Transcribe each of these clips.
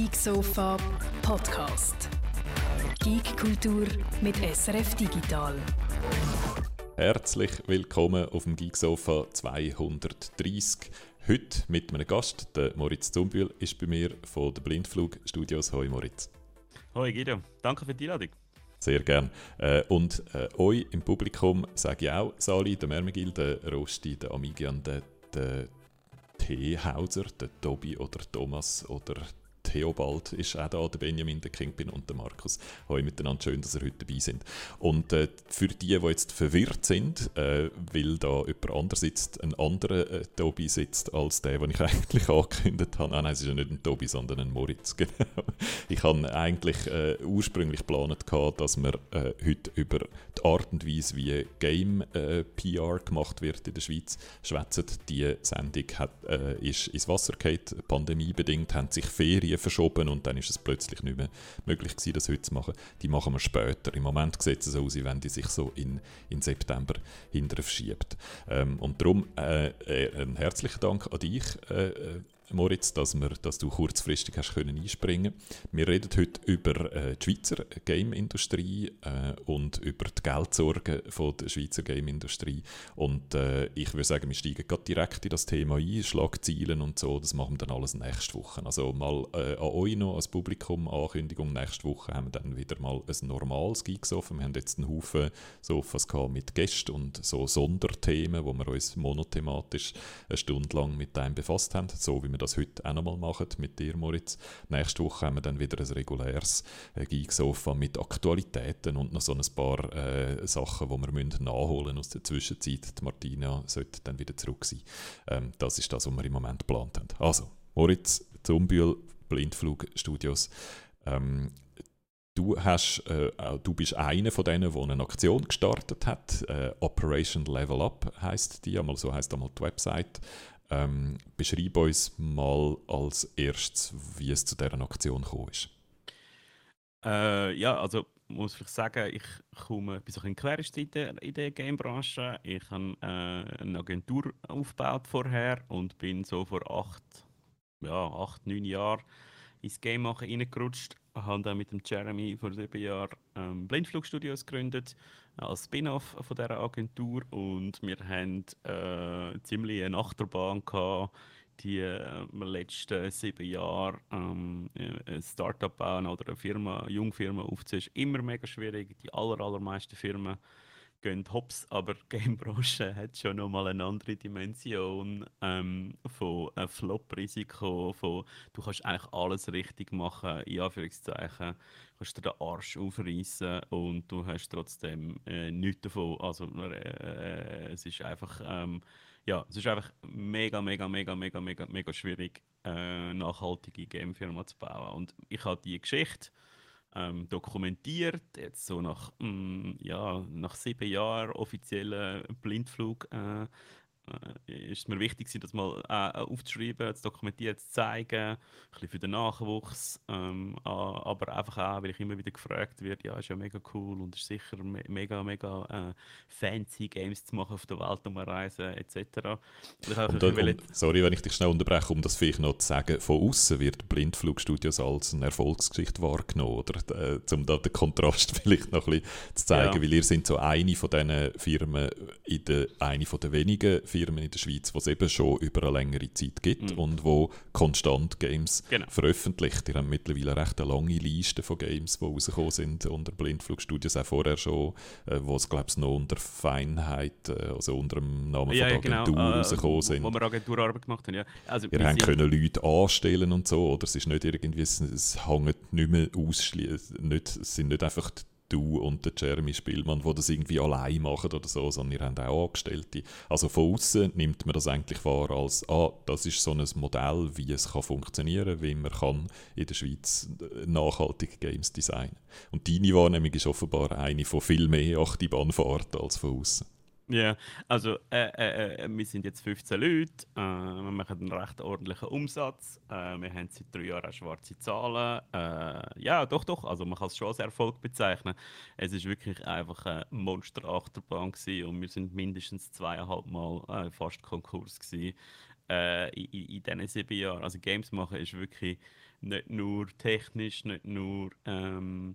Geek Sofa Podcast. Geek Kultur mit SRF Digital. Herzlich willkommen auf dem Geek Sofa 230. Heute mit einem Gast, der Moritz Zumbühl, ist bei mir von den Blindflug Studios. Hoi Moritz. Hoi Guido, danke für die Einladung. Sehr gern. Äh, und äh, euch im Publikum sage ich auch Sali, der Mermegil, der Rosti, der Amigian, der, der T-Hauser, der Tobi oder Thomas oder Theobald ist auch da, der Benjamin, der Kingpin und der Markus. Hallo miteinander, schön, dass ihr heute dabei sind. Und äh, für die, die jetzt verwirrt sind, äh, weil da jemand anders sitzt, ein anderer äh, Tobi sitzt als der, den ich eigentlich angekündigt habe. Ah, nein, es ist ja nicht ein Tobi, sondern ein Moritz. Genau. Ich habe eigentlich äh, ursprünglich geplant, dass wir äh, heute über die Art und Weise, wie Game-PR äh, gemacht wird in der Schweiz, schwätzen. Die Sendung hat, ist ins Wasser gefallen, pandemiebedingt, haben sich Ferien verschoben und dann ist es plötzlich nicht mehr möglich gewesen, das heute zu machen. Die machen wir später. Im Moment sieht es so aus, wenn die sich so in, in September hinterher verschiebt. Ähm, und darum äh, äh, ein herzlichen Dank an dich, äh, äh Moritz, dass, wir, dass du kurzfristig hast können einspringen Wir reden heute über äh, die Schweizer Game-Industrie äh, und über die Geldsorgen von der Schweizer Game-Industrie. Und äh, ich würde sagen, wir steigen gerade direkt in das Thema ein, Schlagzeilen und so, das machen wir dann alles nächste Woche. Also mal äh, an euch noch als Publikum Ankündigung, nächste Woche haben wir dann wieder mal ein normales Geeksofa. Wir haben jetzt einen Haufen Sofas mit Gästen und so Sonderthemen, wo wir uns monothematisch eine Stunde lang mit dem befasst haben, so wie wir das heute auch nochmal machen mit dir, Moritz. Nächste Woche haben wir dann wieder ein reguläres äh, Geek-Sofa mit Aktualitäten und noch so ein paar äh, Sachen, die wir müssen nachholen aus der Zwischenzeit. Die Martina sollte dann wieder zurück sein. Ähm, das ist das, was wir im Moment geplant haben. Also, Moritz, Zumbühl, Blindflugstudios. Ähm, Du, hast, äh, du bist einer von denen, der eine Aktion gestartet hat. Äh, Operation Level Up heißt die, einmal so heißt einmal die Website. Ähm, beschreib uns mal als erstes, wie es zu dieser Aktion gekommen ist. Äh, ja, also muss ich sagen, ich komme bis ein Quereinstieg in der Gamebranche. Ich habe äh, eine Agentur aufgebaut vorher und bin so vor acht, ja, acht neun Jahren ins Game machen reingerutscht. Habe dann mit dem Jeremy vor sieben Jahren ähm, Blindflugstudios gegründet als Spin-off von dieser Agentur und wir haben äh, ziemlich eine Achterbahn gehabt, die äh, letzten sieben Jahre ähm, ein Startup bauen oder eine Firma, eine Jungfirma aufzuziehen, ist immer mega schwierig. Die aller, allermeisten Firmen gehen hops, aber Gamebranche hat schon nochmal eine andere Dimension ähm, von äh, Flop-Risiko, von du kannst eigentlich alles richtig machen, in Anführungszeichen, kannst dir den Arsch aufreißen und du hast trotzdem äh, nichts davon. Also äh, äh, es ist einfach, ähm, ja, es ist einfach mega, mega, mega, mega, mega, mega schwierig, äh, nachhaltige Gamefirma zu bauen. Und ich habe die Geschichte ähm, dokumentiert, jetzt so nach, mh, mm, ja, nach sieben Jahren offiziellen Blindflug äh, ist mir wichtig, das mal äh, aufzuschreiben, zu dokumentieren, zu zeigen, ein bisschen für den Nachwuchs, ähm, aber einfach auch, weil ich immer wieder gefragt werde, ja, ist ja mega cool und ist sicher me mega, mega äh, fancy Games zu machen auf der Welt, um reisen etc. Und, und, und, sorry, wenn ich dich schnell unterbreche, um das vielleicht noch zu sagen, von außen wird Blindflugstudios als eine Erfolgsgeschichte wahrgenommen, oder? Äh, um da den Kontrast vielleicht noch ein bisschen zu zeigen, ja. weil ihr sind so eine von diesen Firmen, in der, eine von den wenigen Firmen, Firmen in der Schweiz, die es eben schon über eine längere Zeit gibt mhm. und wo konstant Games genau. veröffentlicht. Die haben mittlerweile recht eine lange Liste von Games, die rausgekommen sind unter Blindflugstudios, auch vorher schon, äh, wo es glaube ich noch unter Feinheit, äh, also unter dem Namen ja, von der genau. Agentur genau. äh, rausgekommen sind. Wo wir Agenturarbeit gemacht haben, ja. Also, wir haben können Leute anstellen und so, oder es ist nicht irgendwie, es, es hängt nicht mehr ausschließlich, es sind nicht einfach die du und der Jeremy Spielmann, die das irgendwie allein machen oder so, sondern ihr habt auch Angestellte. Also von außen nimmt man das eigentlich wahr als, ah, das ist so ein Modell, wie es kann funktionieren, wie man kann in der Schweiz nachhaltige Games designen. Und deine Wahrnehmung ist offenbar eine von viel mehr Achterbahnfahrt als von außen. Ja, also äh, äh, äh, wir sind jetzt 15 Leute, äh, wir machen einen recht ordentlichen Umsatz, äh, wir haben seit drei Jahren schwarze Zahlen. Äh, ja, doch, doch, also man kann es schon als Erfolg bezeichnen. Es ist wirklich einfach eine Monster-Achterbahn und wir sind mindestens zweieinhalb Mal fast Konkurs gewesen. in, in diesen sieben Jahren. Also Games machen ist wirklich nicht nur technisch, nicht nur, ähm,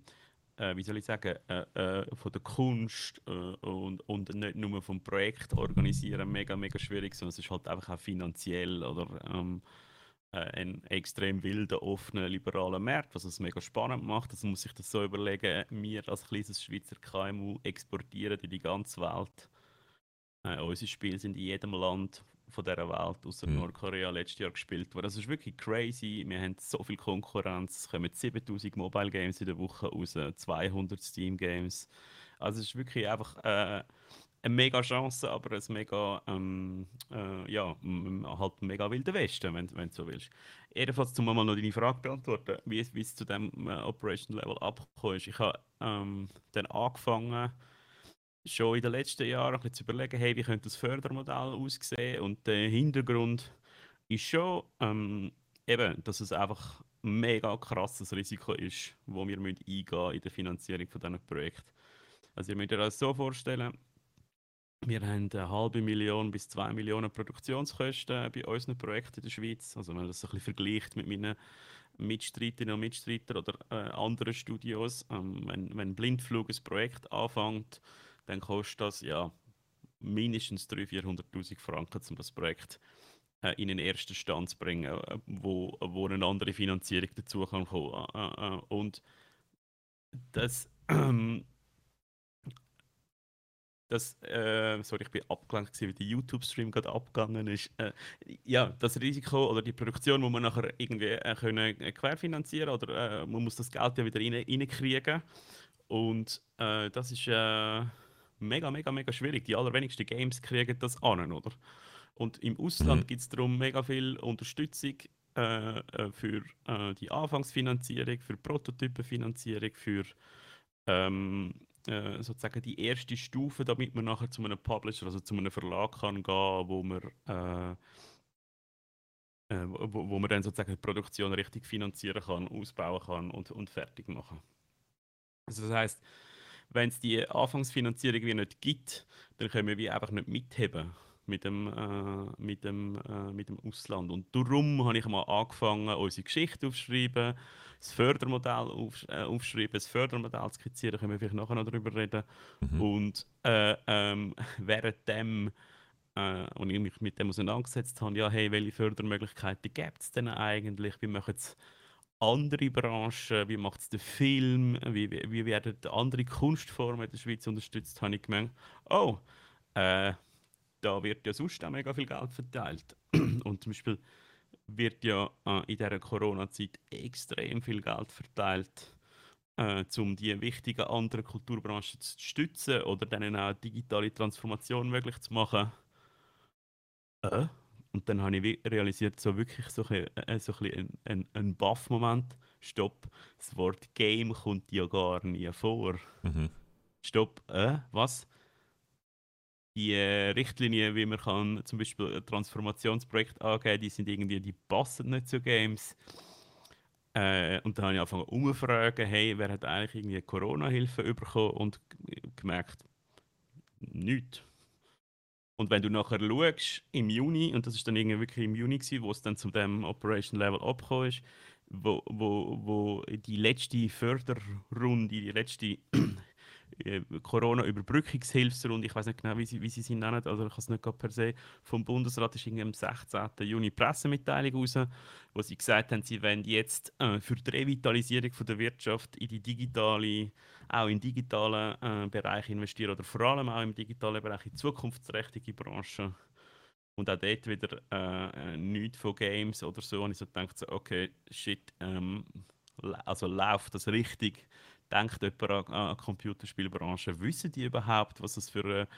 äh, wie soll ich sagen, äh, äh, von der Kunst äh, und, und nicht nur vom Projekt organisieren mega, mega schwierig, sondern es ist halt einfach auch finanziell oder ähm, äh, ein extrem wilder, offener, liberaler Markt, was es mega spannend macht. Also muss sich das so überlegen, wir als kleines Schweizer KMU exportieren in die ganze Welt. Äh, unsere Spiele sind in jedem Land von dieser Welt, außer mhm. Nordkorea, letztes Jahr gespielt worden. Das ist wirklich crazy. Wir haben so viel Konkurrenz. Es kommen 7000 Mobile Games in der Woche raus, 200 Steam Games. Also es ist wirklich einfach äh, eine mega Chance, aber ein mega, ähm, äh, ja, halt mega wilder Westen, wenn, wenn du so willst. Jedenfalls, um mal noch deine Frage beantworten, wie, wie es zu dem äh, Operation Level abgekommen ist. Ich habe ähm, dann angefangen, schon in den letzten Jahren ein zu überlegen, hey, wie könnte das Fördermodell aussehen und der Hintergrund ist schon ähm, eben, dass es einfach ein mega krasses Risiko ist, wo wir müssen eingehen in der Finanzierung von diesen Projekten. Also ihr müsst euch das so vorstellen, wir haben eine halbe Million bis zwei Millionen Produktionskosten bei unseren Projekten in der Schweiz. Also wenn man das ein bisschen vergleicht mit meinen Mitstreiterinnen und Mitstreitern oder äh, anderen Studios, ähm, wenn, wenn Blindflug ein Projekt anfängt, dann kostet das ja mindestens 300.000, 400.000 Franken, um das Projekt äh, in den ersten Stand zu bringen, äh, wo, wo eine andere Finanzierung dazu kann kommen. Äh, äh, äh und das, das, sorry, ich bin abgelenkt, weil der YouTube-Stream gerade abgegangen ist. Ja, das Risiko oder die Produktion muss man nachher irgendwie können querfinanzieren oder man muss das Geld ja wieder rein, reinkriegen. Und das ist mega, mega, mega schwierig. Die allerwenigsten Games kriegen das an, oder? Und im Ausland mhm. gibt es darum mega viel Unterstützung äh, äh, für äh, die Anfangsfinanzierung, für Prototypenfinanzierung, für ähm, äh, sozusagen die erste Stufe, damit man nachher zu einem Publisher, also zu einem Verlag kann gehen, wo man äh, äh, wo, wo man dann sozusagen die Produktion richtig finanzieren kann, ausbauen kann und, und fertig machen. Also das heißt, wenn es die Anfangsfinanzierung wie nicht gibt, dann können wir einfach nicht mitheben mit dem, äh, mit, dem, äh, mit dem Ausland. Und darum habe ich mal angefangen, unsere Geschichte aufzuschreiben, das Fördermodell auf, äh, aufschreiben, das Fördermodell skizzieren, können wir vielleicht nachher noch darüber reden. Mhm. Und äh, ähm, währenddem, äh, und ich mich mit dem auseinandergesetzt habe, ja, hey, welche Fördermöglichkeiten gibt es denn eigentlich? Wie machen es andere Branchen, wie macht es der Film, wie, wie, wie, werden andere Kunstformen in der Schweiz unterstützt, habe ich gemerkt, oh, äh, da wird ja sonst auch mega viel Geld verteilt. Und zum Beispiel wird ja äh, in dieser Corona-Zeit extrem viel Geld verteilt, äh, um die wichtigen anderen Kulturbranchen zu stützen oder denen auch digitale Transformation möglich zu machen. Äh? Und dann habe ich realisiert, so wirklich so ein, äh, so ein, ein, ein Buff-Moment. Stopp, das Wort Game kommt ja gar nie vor. Mhm. Stopp, äh, was? Die äh, Richtlinien, wie man kann zum Beispiel ein Transformationsprojekt angeben, die sind irgendwie, die passen nicht zu Games. Äh, und dann habe ich angefangen umzufragen, hey, wer hat eigentlich irgendwie Corona-Hilfe bekommen und gemerkt, nichts. Und wenn du nachher schaust, im Juni, und das ist dann irgendwie wirklich im Juni, gewesen, wo es dann zu dem Operation Level abgekommen ist, wo, wo, wo die letzte Förderrunde, die letzte Corona-Überbrückungshilfsrunde, ich weiß nicht genau, wie sie, wie sie sie nennen, also ich habe es nicht per se, vom Bundesrat ist am 16. Juni Pressemitteilung raus, wo sie gesagt haben, sie wollen jetzt äh, für die Revitalisierung von der Wirtschaft in die digitale, auch in digitalen äh, Bereich investieren oder vor allem auch im digitalen Bereich in zukunftsträchtige Branchen. Und auch dort wieder äh, äh nichts von Games oder so. Und ich so gedacht, okay, shit, ähm, also läuft das richtig? Denkt jemand an, die Computerspielbranche, wissen die überhaupt, was es für eine,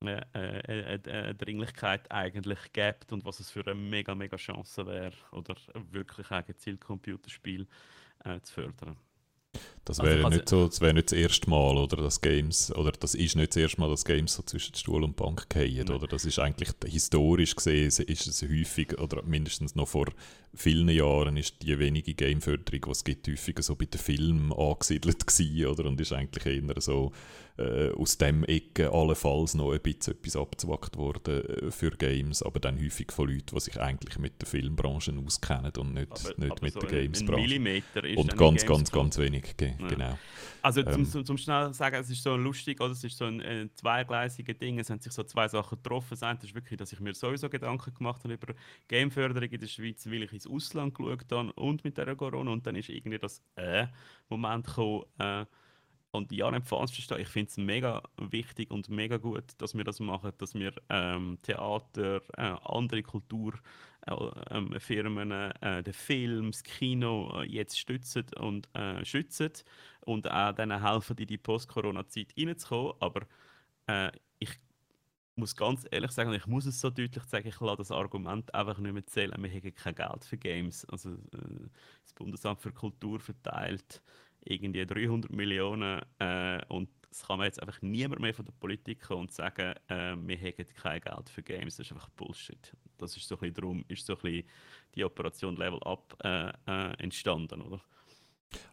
eine, eine, eine Dringlichkeit eigentlich gibt und was es für eine mega, mega Chance wäre, oder wirklich ein gezielt Computerspiel äh, zu fördern? Das wäre also, nicht so, das wäre nicht das erste Mal, oder das Games, oder das ist nicht das erste Mal, dass Games so zwischen Stuhl und Bank fallen, oder? Das ist eigentlich historisch gesehen, ist es häufig, oder mindestens noch vor vielen Jahren ist die wenige Gameförderung, die es gibt, häufiger so bei den Filmen angesiedelt gewesen, oder, und ist eigentlich eher so äh, aus dem Ecke allenfalls noch ein bisschen etwas abgezwackt worden äh, für Games, aber dann häufig von Leuten, die sich eigentlich mit der Filmbranche auskennen und nicht, Aber- nicht aber mit so der Games-Branche. Millimeter ist Und ganz, ganz, Games ganz wenig, ge- Ja. genau. Also zum, Ähm. zum, zum schnell sagen, es ist so lustig, oder? es ist so ein äh, zweigleisiges Ding, es haben sich so zwei Sachen getroffen. Das eine ist wirklich, dass ich mir sowieso Gedanken gemacht habe über Gameförderung in der Schweiz, weil ich ins Ausland geschaut habe und mit der Corona und dann ist irgendwie das äh, Moment gekommen, äh, und ja, nicht falsch verstehen, ich finde es mega wichtig und mega gut, dass wir das machen, dass wir ähm, Theater, äh, andere Kulturfirmen, äh, ähm, äh, den Film, das Kino äh, jetzt stützen und äh, schützen und auch denen helfen, in die Post-Corona-Zeit reinzukommen. Aber äh, ich muss ganz ehrlich sagen, ich muss es so deutlich sagen, ich lasse das Argument einfach nicht mehr zählen. Wir haben kein Geld für Games. Also, das Bundesamt für Kultur verteilt irgendwie 300 Millionen äh, und es kann man jetzt einfach niemand mehr von der Politik kommen und sagen, äh, wir haben kein Geld für Games. Das ist einfach Bullshit. Das ist so ein bisschen darum, ist so ein bisschen die Operation Level Up äh, äh, entstanden, oder?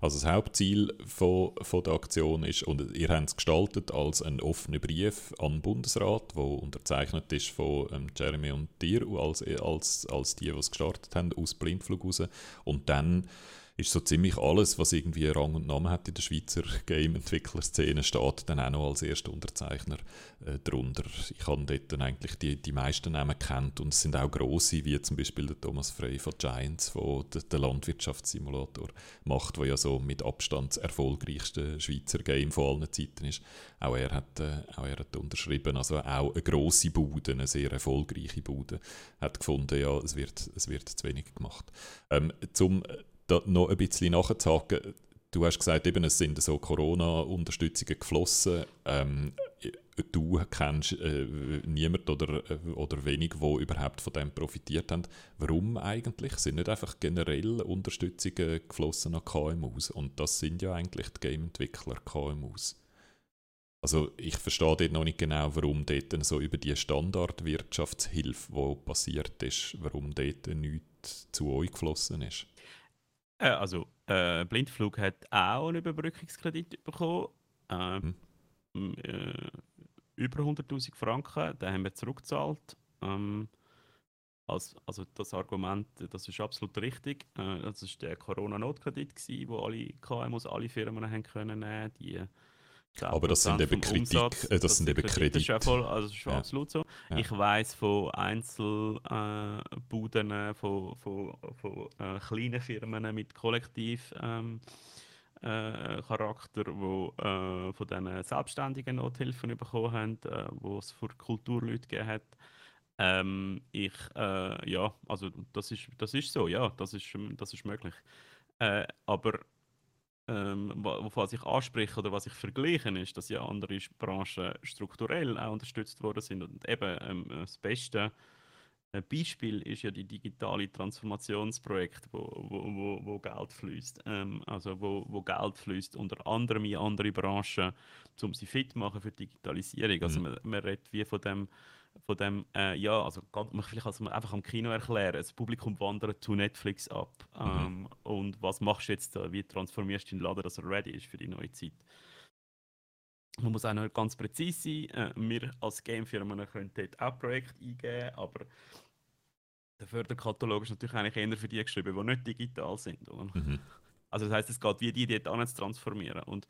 Also das Hauptziel von, von der Aktion ist, und ihr habt es gestaltet als einen offenen Brief an den Bundesrat, der unterzeichnet ist von ähm, Jeremy und dir als, als, als die, die es gestartet haben, aus Blindflug raus. Und dann ist so ziemlich alles, was irgendwie Rang und Namen hat in der Schweizer Game-Entwicklerszene, steht dann auch noch als erster Unterzeichner äh, drunter. Ich habe dort dann eigentlich die, die meisten Namen kennt und es sind auch grosse, wie zum Beispiel der Thomas Frey von Giants, der den Landwirtschaftssimulator macht, der ja so mit Abstand das erfolgreichste Schweizer Game von allen Zeiten ist. Auch er hat, äh, auch er hat unterschrieben, also auch eine grosse Bude, eine sehr erfolgreiche Bude, hat gefunden, ja, es wird, es wird zu wenig gemacht. Ähm, zum da noch ein bisschen nachzuhaken, du hast gesagt, eben, es sind so Corona-Unterstützungen geflossen. Ähm, du kennst äh, niemanden oder, äh, oder wenig, wo überhaupt von dem profitiert haben. Warum eigentlich? Sind nicht einfach generell Unterstützungen geflossen an KMUs? Und das sind ja eigentlich die Game-Entwickler, KMUs. Also ich verstehe dort noch nicht genau, warum dort so über die Standardwirtschaftshilfe, die passiert ist, warum dort nichts zu euch geflossen ist. Äh, also, äh, Blindflug hat auch einen Überbrückungskredit bekommen. Äh, Mhm. äh, über 100.000 Franken, den haben wir zurückgezahlt. Ähm, als, also das Argument, das ist absolut richtig. Äh, das war der Corona-Notkredit, wo alle KMUs, alle Firmen haben können nehmen. Die 10% Aber das sind eben Kritik- Umsatz, äh, das sind eben Das ist voll, also das ist Ja. absolut so. Ja. Ich weiß von Einzelbuden, äh, von, von, von äh, kleinen Firmen mit Kollektiv. Ähm, äh, Charakter, wo äh, von diesen Selbstständigen Nothilfen bekommen haben, äh, wo es für Kulturleute gegeben hat. Ähm, ich, äh, ja, also das ist, das ist so, ja, das ist, das ist möglich. Äh, aber ähm, was ich anspreche oder was ich vergleiche, ist, dass ja andere Branchen strukturell auch unterstützt worden sind. Und eben ähm, das beste äh, Beispiel ist ja die digitale Transformationsprojekt, wo, wo, wo, wo Geld fließt. Ähm, also wo, wo Geld fließt unter anderem in andere Branchen, um sie fit zu machen für die Digitalisierung. Also Mhm. man, man redet wie von dem von dem, äh, ja, also kann man vielleicht also einfach am Kino erklären, das Publikum wandert zu Netflix ab. Ähm, Und was machst du jetzt da? Wie transformierst du den Laden, dass er ready ist für die neue Zeit? Man muss auch noch ganz präzise sein. Äh, wir als Gamefirmen können dort auch Projekte eingeben, aber der Förderkatalog ist natürlich eigentlich eher für die geschrieben, die nicht digital sind. Mhm. Also das heißt, es geht wie die dort zu transformieren. Und,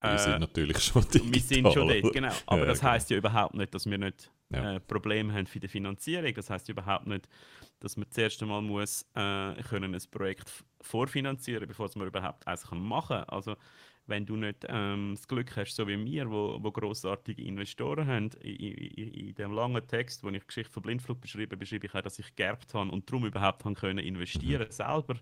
Wir äh, sind natürlich schon digital. wir sind schon dort, genau. Aber Ja, das genau. heißt ja überhaupt nicht, dass wir nicht Ja. äh, Probleme haben für die Finanzierung. Das heißt überhaupt nicht, dass man zuerst einmal muss, äh, können ein Projekt vorfinanzieren bevor man überhaupt eins kann machen kann. Also wenn du nicht ähm, das Glück hast, so wie wir, wo, wo grossartige Investoren haben, in, in, in dem langen Text, wo ich die Geschichte von Blindflug beschreibe, beschreibe ich auch, dass ich geerbt habe und darum überhaupt haben können investieren Mhm. selber.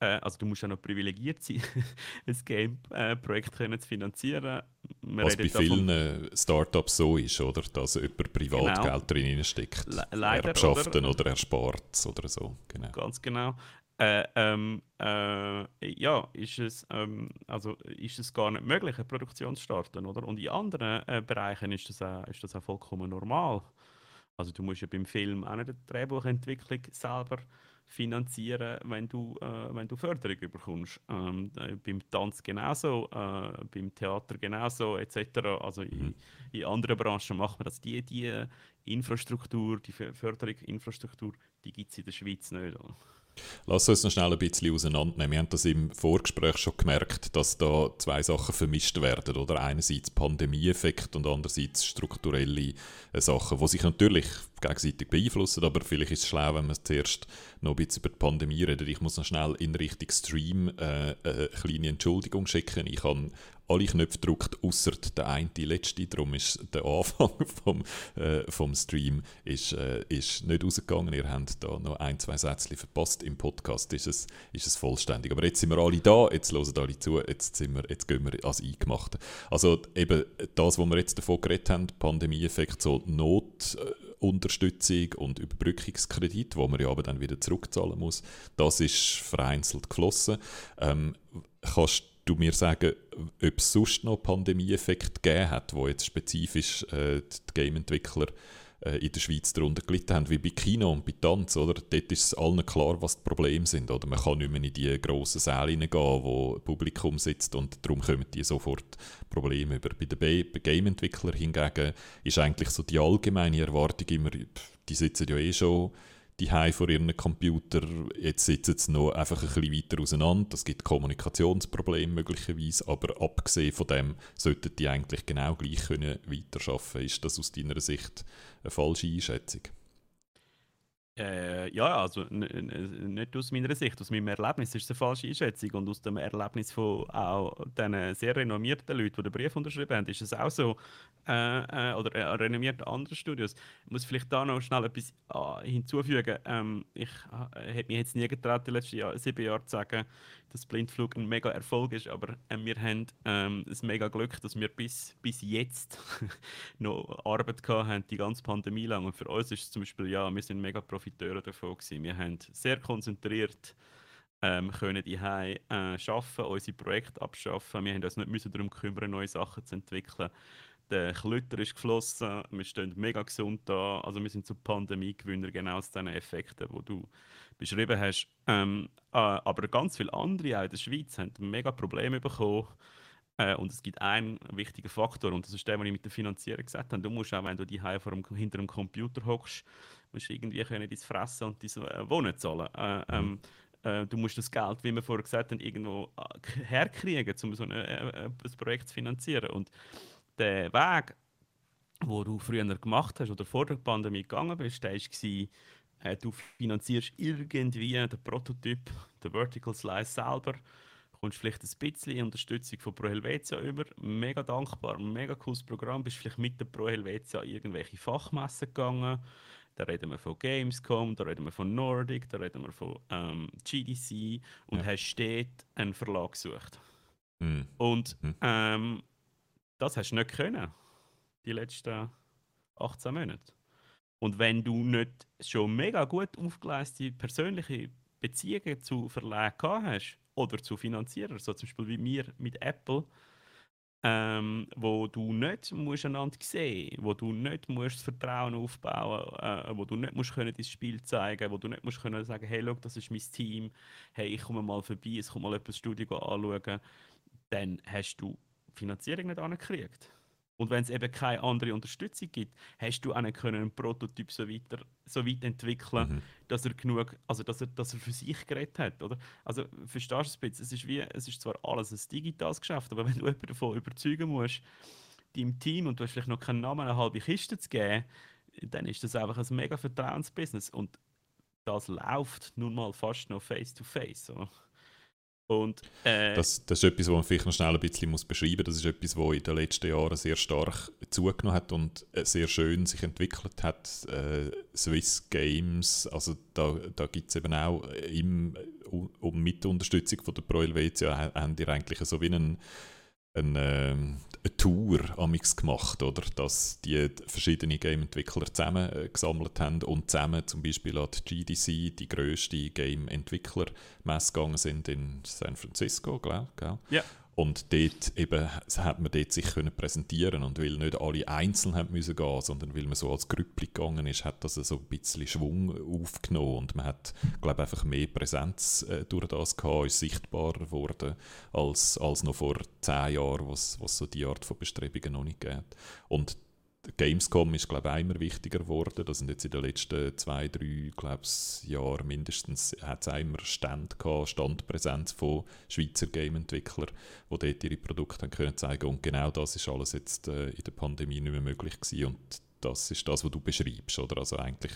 Äh, also du musst ja noch privilegiert sein, ein Game-Projekt können zu finanzieren. Wir Was bei vielen äh, Startups so ist, oder? Dass jemand privat Genau. Geld drin steckt. Le- leider, Erbschaften oder? oder, erspart oder so. Genau. Ganz genau. Äh, ähm, äh, ja, ist es, ähm, also ist es gar nicht möglich, eine Produktion zu starten, oder? Und in anderen äh, Bereichen ist das, auch, ist das auch vollkommen normal. Also du musst ja beim Film auch nicht eine Drehbuchentwicklung selber finanzieren, wenn du, äh, wenn du Förderung bekommst. Ähm, äh, beim Tanz genauso, äh, beim Theater genauso, etc. Also in, mhm. in, anderen Branchen macht man das. Die, die Infrastruktur, die Förderungsinfrastruktur, die gibt es in der Schweiz nicht. Lass uns noch schnell ein bisschen auseinandernehmen. Wir haben das im Vorgespräch schon gemerkt, dass da zwei Sachen vermischt werden. Oder? Einerseits Pandemieeffekt und andererseits strukturelle äh, Sachen, die sich natürlich gegenseitig beeinflussen, aber vielleicht ist es schlau, wenn man zuerst noch ein bisschen über die Pandemie redet. Ich muss noch schnell in Richtung Stream äh, eine kleine Entschuldigung schicken. Ich habe alle Knöpfe gedrückt, außer der eine, die letzte. Darum ist der Anfang vom, äh, vom Stream ist, äh, ist nicht rausgegangen. Ihr habt da noch ein, zwei Sätze verpasst. Im Podcast ist es, ist es vollständig. Aber jetzt sind wir alle da, jetzt hören alle zu, jetzt, sind wir, jetzt gehen wir ans Eingemachte. Also eben das, was wir jetzt davon geredet haben, Pandemieeffekt, so Notunterstützung und Überbrückungskredit, wo man ja aber dann wieder zurückzahlen muss, das ist vereinzelt geflossen. Ähm, kannst du mir sagen, ob es sonst noch Pandemieeffekte gegeben hat, wo jetzt spezifisch äh, die Game-Entwickler äh, in der Schweiz darunter gelitten haben, wie bei Kino und bei Tanz, oder? Dort ist es allen klar, was die Probleme sind, oder? Man kann nicht mehr in die grossen Säle hineingehen, wo Publikum sitzt und darum kommen die sofort Probleme über. Bei den Game-Entwicklern hingegen ist eigentlich so die allgemeine Erwartung immer, die sitzen ja eh schon die vor ihren Computer. Jetzt sitzen sie noch einfach ein bisschen weiter auseinander. Es gibt Kommunikationsprobleme möglicherweise, aber abgesehen von dem sollten die eigentlich genau gleich können weiterarbeiten. Ist das aus deiner Sicht eine falsche Einschätzung? Äh, ja, also nicht aus meiner Sicht, aus meinem Erlebnis ist es eine falsche Einschätzung und aus dem Erlebnis von auch den sehr renommierten Leuten, die den Brief unterschrieben haben, ist es auch so, äh, äh, oder äh, renommierte andere Studios. Ich muss vielleicht da noch schnell etwas äh, hinzufügen. Ähm, ich äh, hätte mich jetzt nie getraut, die letzten Jahr, sieben Jahre zu sagen, dass Blindflug ein mega Erfolg ist, aber äh, wir haben ähm, ein mega Glück, dass wir bis, bis jetzt noch Arbeit gehabt haben, die ganze Pandemie lang. Und für uns ist es zum Beispiel, ja, wir sind mega Profiteure davon gewesen. Wir haben sehr konzentriert ähm, können die äh, arbeiten, unsere Projekte abschaffen. Wir haben uns nicht müssen darum kümmern, neue Sachen zu entwickeln. Der Klütter ist geflossen, wir stehen mega gesund da. Also wir sind zu Pandemie-Gewinner, genau aus diesen Effekten, die du beschrieben hast. Ähm, äh, aber ganz viele andere auch in der Schweiz haben mega Probleme bekommen. Äh, und es gibt einen wichtigen Faktor, und das ist der, den ich mit der Finanzierung gesagt habe. Du musst auch, wenn du die hinter dem Computer hockst, musst irgendwie können dein Fressen und dein äh, Wohnen zahlen. Äh, ähm, äh, du musst das Geld, wie wir vorher gesagt haben, irgendwo äh, herkriegen, um so ein, ein Projekt zu finanzieren. Und der Weg, wo du früher gemacht hast oder vor der Pandemie gegangen bist, der war, äh, du finanzierst irgendwie den Prototyp, den Vertical Slice selber, kommst vielleicht ein bisschen Unterstützung von Pro Helvetia über, mega dankbar, mega cooles Programm, bist vielleicht mit der Pro Helvetia irgendwelche Fachmessen gegangen, da reden wir von Gamescom, da reden wir von Nordic, da reden wir von ähm, GDC und ja. hast dort einen Verlag gesucht. Mhm. Und mhm. Ähm, das hast du nicht können, die letzten 18 Monate. Und wenn du nicht schon mega gut aufgeleistete persönliche Beziehungen zu Verlagen hast oder zu Finanzierern, so zum Beispiel wie wir mit Apple, ähm, wo du nicht musst einander sehen wo du nicht musst Vertrauen aufbauen äh, wo du nicht musst können das Spiel zeigen wo du nicht musst können sagen hey look, das ist mein Team hey ich komme mal vorbei es kommt mal etwas Studio anschauen dann hast du Finanzierung nicht angekriegt. Und wenn es eben keine andere Unterstützung gibt, hast du auch nicht können einen Prototyp so, weiter, so weit entwickeln, mhm. dass er genug, also dass er, dass er für sich geredet hat, oder? Also verstehst du es ein bisschen? Es ist wie, es ist zwar alles ein digitales Geschäft, aber wenn du jemanden davon überzeugen musst, deinem Team und du hast vielleicht noch keinen Namen, eine halbe Kiste zu geben, dann ist das einfach ein mega Vertrauensbusiness und das läuft nun mal fast noch face to face. So. Und, äh, das, das, ist etwas, was man vielleicht noch schnell ein bisschen muss beschreiben muss. Das ist etwas, was in den letzten Jahren sehr stark zugenommen hat und äh, sehr schön sich entwickelt hat. Äh, Swiss Games, also da, da gibt es eben auch im, um, mit Unterstützung von der Pro Helvetia haben die eigentlich so wie einen eine, ähm, eine Tour amix gemacht, oder? dass die verschiedenen Game-Entwickler zusammen äh, gesammelt haben und zusammen zum Beispiel an die GDC, die grösste Game-Entwickler-Messe gegangen sind in San Francisco, glaube ich. Ja. Und dort eben hat man dort sich können präsentieren und weil nicht alle einzeln haben müssen gehen, sondern weil man so als Grüppli gegangen ist, hat das so ein bisschen Schwung aufgenommen und man hat, glaube einfach mehr Präsenz äh, durch das gehabt, ist sichtbarer geworden als, als noch vor zehn Jahren, was so die Art von Bestrebungen noch nicht gibt. Und Gamescom ist, glaube ich, immer wichtiger geworden. Das sind jetzt in den letzten zwei, drei Jahren mindestens, hat es immer Stand gehabt, Standpräsenz von Schweizer Game-Entwicklern, die dort ihre Produkte haben können zeigen Und genau das ist alles jetzt äh, in der Pandemie nicht mehr möglich gewesen. Und das ist das, was du beschreibst, oder? Also eigentlich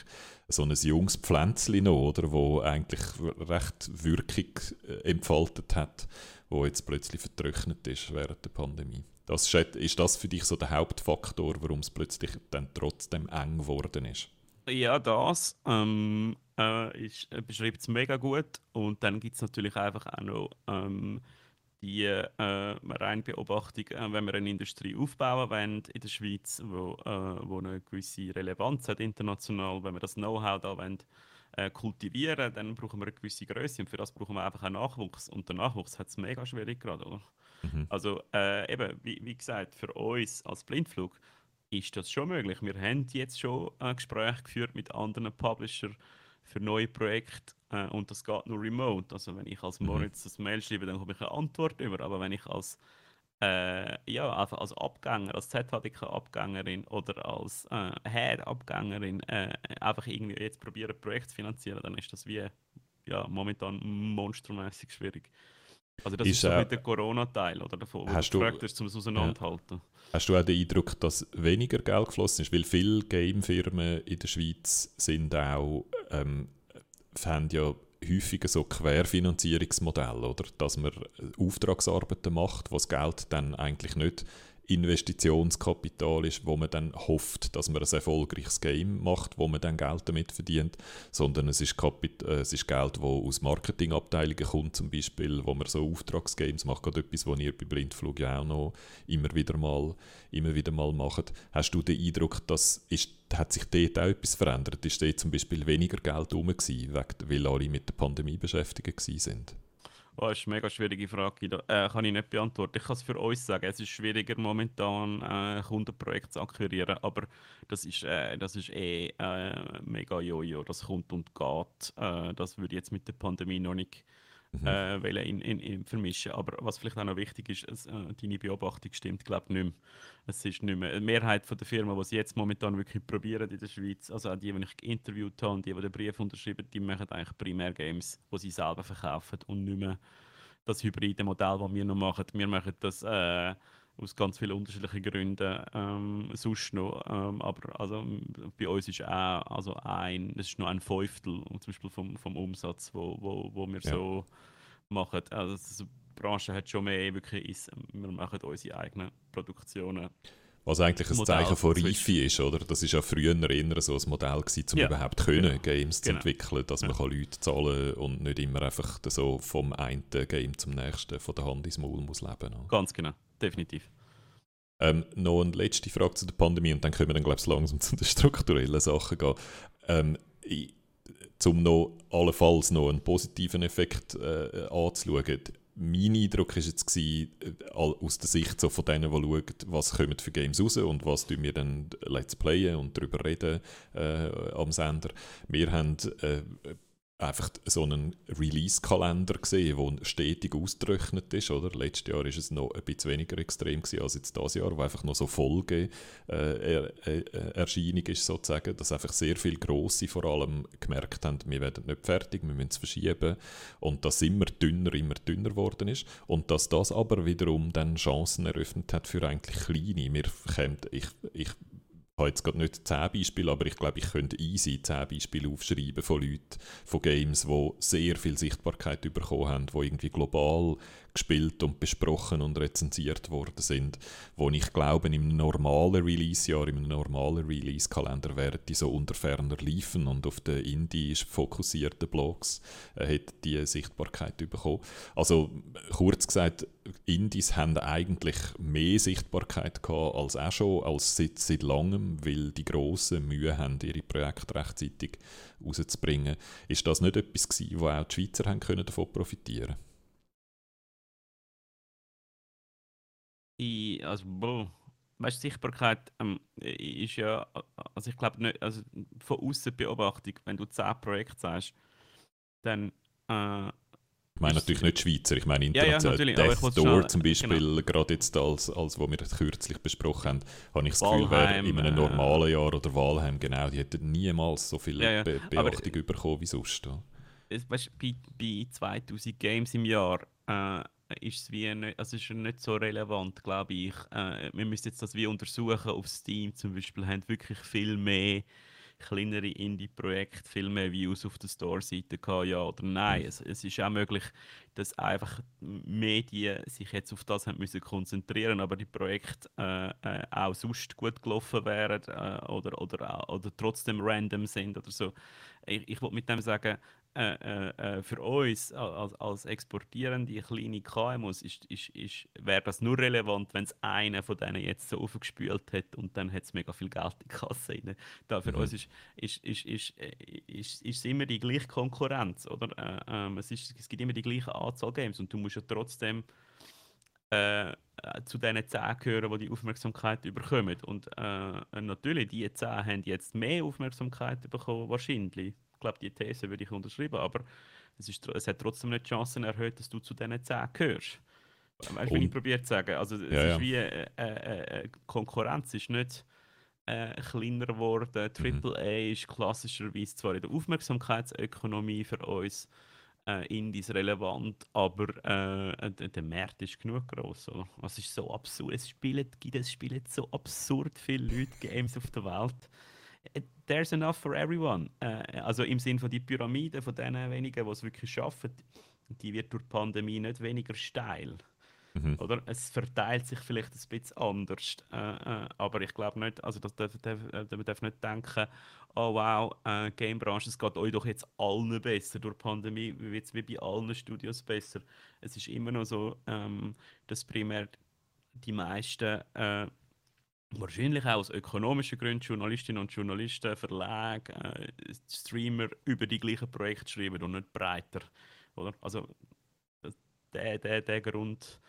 so ein junges Pflänzchen noch, oder? Wo eigentlich recht Wirkung äh, entfaltet hat, wo jetzt plötzlich vertrocknet ist während der Pandemie. Das ist, ist das für dich so der Hauptfaktor, warum es plötzlich dann trotzdem eng geworden ist? Ja, das ähm, äh, äh beschreibt es mega gut. Und dann gibt es natürlich einfach auch noch ähm, die äh, reine Beobachtung, äh, wenn wir eine Industrie aufbauen wollen in der Schweiz, wo, äh, wo eine gewisse Relevanz hat international, wenn wir das Know-how da wollen, äh, kultivieren, dann brauchen wir eine gewisse Größe und für das brauchen wir einfach einen Nachwuchs. Und der Nachwuchs hat es mega schwierig gerade, oder? Mhm. Also äh, eben, wie, wie, gesagt, für uns als Blindflug ist das schon möglich. Wir haben jetzt schon ein Gespräch geführt mit anderen Publishern für neue Projekte äh, und das geht nur remote. Also wenn ich als mhm. Moritz das Mail schreibe, dann habe ich eine Antwort über. Aber wenn ich als äh, ja, einfach als Abgänger, als ZHDK-Abgängerin oder als äh, Head-Abgängerin äh, einfach irgendwie jetzt probieren, ein Projekt zu finanzieren, dann ist das wie ja, momentan monstermäßig schwierig. Also das ist, ist so äh, der Corona-Teil oder davon, wo hast du gefragt hast, um es auseinanderhalten. Ja. Hast du auch den Eindruck, dass weniger Geld geflossen ist? Weil viele Game-Firmen in der Schweiz sind auch, ähm, haben ja häufig so Querfinanzierungsmodell, oder? Dass man Auftragsarbeiten macht, wo das Geld dann eigentlich nicht Investitionskapital ist, wo man dann hofft, dass man ein erfolgreiches Game macht, wo man dann Geld damit verdient, sondern es ist, Kapit äh, es ist Geld, das aus Marketingabteilungen kommt, zum Beispiel, wo man so Auftragsgames macht, gerade etwas, was ihr bei Blindflug ja auch noch immer wieder mal, immer wieder mal macht. Hast du den Eindruck, dass ist, hat sich dort auch etwas verändert? Ist dort zum Beispiel weniger Geld rum gewesen, weil alle mit der Pandemie beschäftigt sind? Oh, das ist eine mega schwierige Frage. Äh, kann ich nicht beantworten. Ich kann es für uns sagen. Es ist schwieriger momentan, äh, Kundenprojekte zu akquirieren, aber das ist, äh, das ist eh äh, mega jojo. Das kommt und geht. Äh, das würde jetzt mit der Pandemie noch nicht mhm. äh, in, in, in vermischen. Aber was vielleicht auch noch wichtig ist, es, äh, deine Beobachtung stimmt, glaube ich, nicht mehr. Es ist nicht mehr. Die Mehrheit der Firmen, die sie jetzt momentan wirklich probieren in der Schweiz, also auch die, die ich interviewt habe und die, die den Brief unterschreiben, die machen eigentlich primär Games, die sie selber verkaufen und nicht mehr das hybride Modell, das wir noch machen. Wir machen das äh, aus ganz vielen unterschiedlichen Gründen ähm, sonst noch. Ähm, aber also, bei uns ist auch also ein, das ist nur ein Fünftel zum Beispiel vom, vom Umsatz, wo, wo, wo wir ja. so machen. Also, die Branche hat schon mehr wirklich, ist, wir machen unsere eigenen Produktionen. Was eigentlich ein Modell Zeichen von Reife ist, oder? Das ist ja früher eher so ein Modell gewesen, um ja. überhaupt können, genau. Games genau. zu entwickeln, dass ja. man Leute zahlen kann und nicht immer einfach so vom einen Game zum nächsten von der Hand ins Maul muss leben. Oder? Ganz genau, definitiv. Ähm, noch eine letzte Frage zu der Pandemie und dann können wir dann, glaube ich, langsam zu den strukturellen Sachen gehen. Ähm, ich, um noch allenfalls noch einen positiven Effekt äh, anzuschauen, mein Eindruck war jetzt gewesen, äh, aus der Sicht so von denen, die schauen, was kommen für Games raus und was wir dann Let's Playen und darüber reden äh, am Sender. Wir haben äh, einfach so einen Release-Kalender gesehen, der stetig ausgerechnet ist. Oder? Letztes Jahr war es noch ein bisschen weniger extrem als jetzt dieses Jahr, wo einfach noch so Folge äh, äh, Erscheinung ist sozusagen, dass einfach sehr viele Grosse vor allem gemerkt haben, wir werden nicht fertig, wir müssen es verschieben und dass immer dünner, immer dünner geworden ist und dass das aber wiederum dann Chancen eröffnet hat für eigentlich Kleine. Wir kämen, ich, ich habe jetzt gerade nicht 10 Beispiele, aber ich glaube, ich könnte easy 10 Beispiele aufschreiben von Leuten, von Games, die sehr viel Sichtbarkeit bekommen haben, die irgendwie global gespielt und besprochen und rezensiert worden sind, wo ich glaube, im normalen Release-Jahr, im normalen Release-Kalender wären die so unter ferner liefen und auf den Indie fokussierten Blogs äh, hat die Sichtbarkeit bekommen. Also kurz gesagt, Indies haben eigentlich mehr Sichtbarkeit gehabt als auch schon, als seit, seit langem, weil die Grossen Mühe haben, ihre Projekte rechtzeitig rauszubringen. Ist das nicht etwas gewesen, wo auch die Schweizer haben können davon profitieren können? Ich, also, boah, weißt, Sichtbarkeit ähm, ist ja, also ich glaube nicht, also von außen Beobachtung, wenn du 10 Projekte sagst, dann äh, ich meine natürlich nicht Schweizer, ich meine international. Ja, ja, Death Door zum Beispiel, genau. gerade jetzt als, als wo wir das kürzlich besprochen haben, habe ich das Gefühl, wäre in einem äh, normalen Jahr oder Wahlheim, genau, die hätten niemals so viel ja, Be Beachtung aber, bekommen wie sonst. Ja. Weißt, bei, bei 2000 Games im Jahr äh, ist es wie nicht, also ist nicht so relevant, glaube ich. Äh, wir müssen jetzt das wie untersuchen auf Steam zum Beispiel, haben wirklich viel mehr kleinere Indie-Projekte viel mehr Views auf der Store-Seite gehabt, ja oder nein. Es, es, ist auch möglich, dass einfach Medien sich jetzt auf das haben müssen konzentrieren, aber die Projekte äh, äh, auch sonst gut gelaufen wären äh, oder, oder, oder trotzdem random sind oder so. Ich, ich wollte mit dem sagen, äh, äh, äh, für uns als, als exportierende kleine KMUs ist, ist, ist, wäre das nur relevant, wenn es einer von denen jetzt so aufgespült hat und dann hat es mega viel Geld in die Kasse rein. Da für mhm. uns ist, ist, ist, ist, äh, ist, ist, immer die gleiche Konkurrenz. Oder? Äh, ähm, es, ist, es gibt immer die gleiche Anzahl Games und du musst ja trotzdem äh, zu diesen 10 gehören, die die Aufmerksamkeit bekommen. Und natürlich, die 10 haben jetzt mehr Aufmerksamkeit bekommen, wahrscheinlich glaube, die These würde ich unterschreiben, aber es, ist, es hat trotzdem nicht die Chancen erhöht, dass du zu diesen 10 gehörst. Weißt du, wie ich probiert zu sagen? Also, es ja, ist wie äh, äh, äh, Konkurrenz ist nicht äh, kleiner geworden. Triple A mhm. ist klassischerweise zwar in der Aufmerksamkeitsökonomie für uns äh, Indies relevant, aber äh, der Markt ist genug groß. Es ist so absurd. Es spielen, es spielen so absurd viele Leute Games auf der Welt there's enough for everyone. Äh, also im Sinne von die Pyramide von denen wenigen, die es wirklich schaffen, die wird durch die Pandemie nicht weniger steil. Mhm. Oder? Es verteilt sich vielleicht ein bisschen anders. Äh, äh, aber ich glaube nicht, also das darf, darf, äh, man darf nicht denken, oh wow, äh, Gamebranche, es geht euch doch jetzt allen besser. Durch die Pandemie wird es wie bei allen Studios besser. Es ist immer noch so, ähm, dass primär die meisten äh, wahrscheinlich auch aus ökonomischen Gründen Journalistinnen und Journalisten, Verlage, äh, Streamer über die gleichen Projekte schreiben und nicht breiter. Oder? Also der, der, der Grund,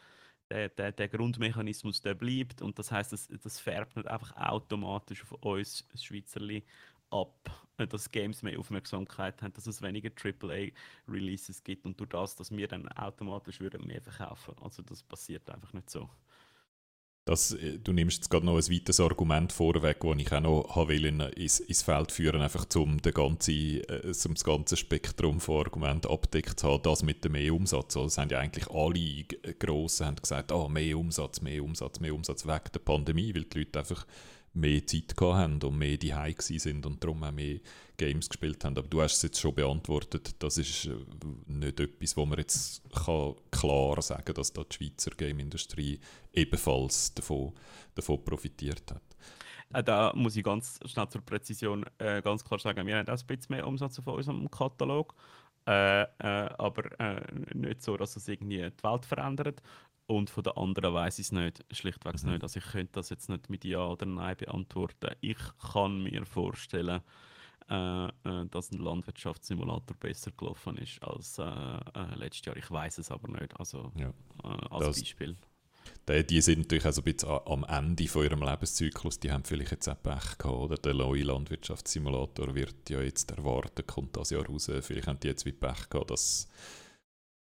der, der, der Grundmechanismus, der bleibt und das heißt, das, das färbt nicht einfach automatisch auf uns Schweizerli ab, äh, dass Games mehr Aufmerksamkeit haben, dass es weniger AAA-Releases gibt und durch das, dass wir dann automatisch würden mehr verkaufen. Also das passiert einfach nicht so. Das, äh, du nimmst jetzt gerade noch ein weiteres Argument vorweg, das ich auch noch will in, ins, ins Feld führen einfach um den ganzen, äh, um das ganze Spektrum von Argumenten abdeckt zu haben, das mit dem mehr Umsatz. Also, das haben ja eigentlich alle Grossen haben gesagt, oh, mehr Umsatz, mehr Umsatz, mehr Umsatz wegen der Pandemie, weil die Leute einfach mehr Zeit haben und mehr die sind und darum auch mehr Games gespielt haben. Aber du hast es jetzt schon beantwortet, das ist äh, nicht etwas, wo man jetzt kann klar sagen kann, dass da die Schweizer Game-Industrie ebenfalls davon, davon profitiert hat. Äh, da muss ich ganz schnell zur Präzision äh, ganz klar sagen, wir haben auch ein bisschen mehr Umsatz auf unserem Katalog, äh, äh, aber äh, nicht so, dass es irgendwie die Welt verändert. Und von der anderen weiß ich es nicht, schlichtweg mhm. nicht. Also ich könnte das jetzt nicht mit Ja oder Nein beantworten. Ich kann mir vorstellen, äh, äh, dass ein Landwirtschaftssimulator besser gelaufen ist als äh, äh letztes Jahr. Ich weiß es aber nicht. Also ja. Äh, als das, Beispiel. Die, die, sind natürlich also ein bisschen am Ende von ihrem Lebenszyklus. Die haben vielleicht jetzt auch Pech gehabt. Oder? Der neue Landwirtschaftssimulator wird ja jetzt erwartet, kommt das Jahr raus. Vielleicht haben die jetzt wie Pech gehabt, dass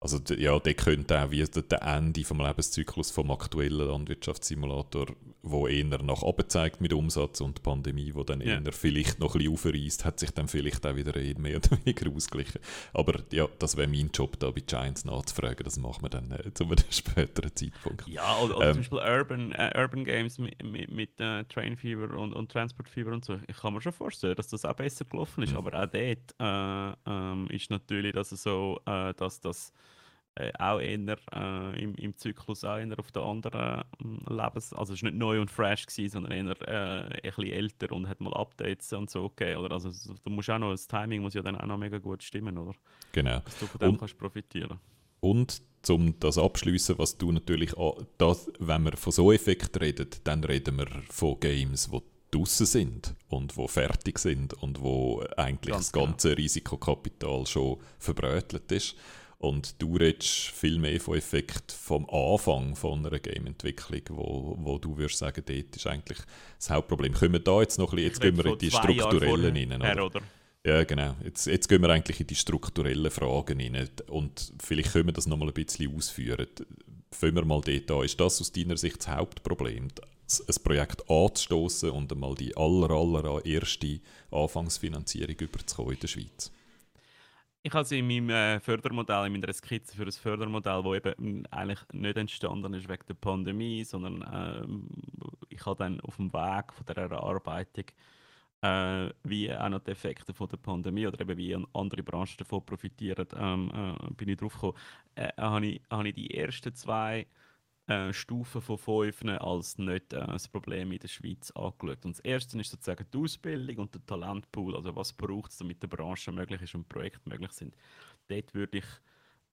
also ja, der könnte auch wie der Ende vom Lebenszyklus vom aktuellen Landwirtschaftssimulator, wo eher nach oben zeigt mit Umsatz und Pandemie, wo dann yeah. eher vielleicht noch ein bisschen aufreißt, hat sich dann vielleicht auch wieder mehr oder weniger ausgeglichen. Aber ja, das wäre mein Job, da bei Giants nachzufragen. Das machen wir dann äh, zu einem späteren Zeitpunkt. Ja, oder, oder ähm, zum Beispiel Urban, äh, Urban Games mit, mit, mit äh, Train Fever und, und Transport Fever und so. Ich kann mir schon vorstellen, dass das auch besser gelaufen ist. Mhm. Aber auch dort äh, ähm, ist natürlich, dass es so, äh, dass das äh, auch eher äh, im, im Zyklus auch eher auf der anderen äh, Lebens... Also es war nicht neu und fresh, gewesen, sondern eher äh, ein bisschen älter und hat mal Updates und so gegeben. Oder? Also du musst auch noch, das Timing muss ja dann auch noch mega gut stimmen, oder? Genau. Dass du von dem und, kannst profitieren. Und um das abschließen, was du natürlich, das, wenn wir von so Effekten reden, dann reden wir von Games, die draußen sind und wo fertig sind und wo eigentlich Ganz das ganze genau. Risikokapital schon verbrötelt ist. Und du redest viel mehr von Effekt vom Anfang von einer Game-Entwicklung, wo, wo du würdest sagen, dort ist eigentlich das Hauptproblem. Können wir da jetzt noch ein bisschen, jetzt gehen wir in die strukturellen rein, oder? oder? Ja, genau. Jetzt, jetzt gehen wir eigentlich in die strukturellen Fragen rein und vielleicht können wir das noch mal ein bisschen ausführen. Fangen wir mal dort an. Ist das aus deiner Sicht das Hauptproblem? ein Projekt anzustoßen und einmal die aller, aller erste Anfangsfinanzierung überzukommen in der Schweiz? Ich habe in meinem äh, Fördermodell, in meiner Skizze für ein Fördermodell, das eben eigentlich nicht entstanden ist wegen der Pandemie, sondern äh, ich habe dann auf dem Weg von der Erarbeitung äh, wie auch noch die Effekte von der Pandemie oder eben wie andere Branchen davon profitieren, ähm, äh, bin ich drauf gekommen, äh, habe, ich, habe ich die ersten zwei äh, Stufen von fünf als nicht äh, das Problem in der Schweiz angeschaut. Und das erste ist sozusagen die Ausbildung und der Talentpool, also was braucht es, damit die Branche möglich ist und Projekte möglich sind. Dort würde ich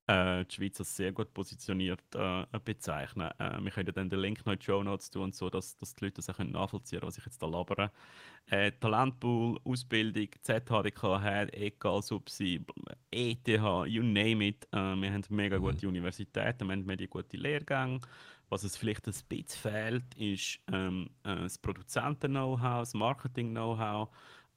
äh, die Schweiz als sehr gut positioniert äh, bezeichnen. Äh, wir können dann den Link noch in die Show Notes tun, so dass, dass die Leute das auch nachvollziehen können, was ich jetzt da labere. Äh, Talentpool, Ausbildung, ZHDK, egal ob sie ETH, you name it. Äh, wir haben mega gute mhm. Universitäten, wir haben mega gute Lehrgänge. Was es vielleicht ein bisschen fehlt, ist ähm, äh, das Produzenten-Know-how, das Marketing-Know-how.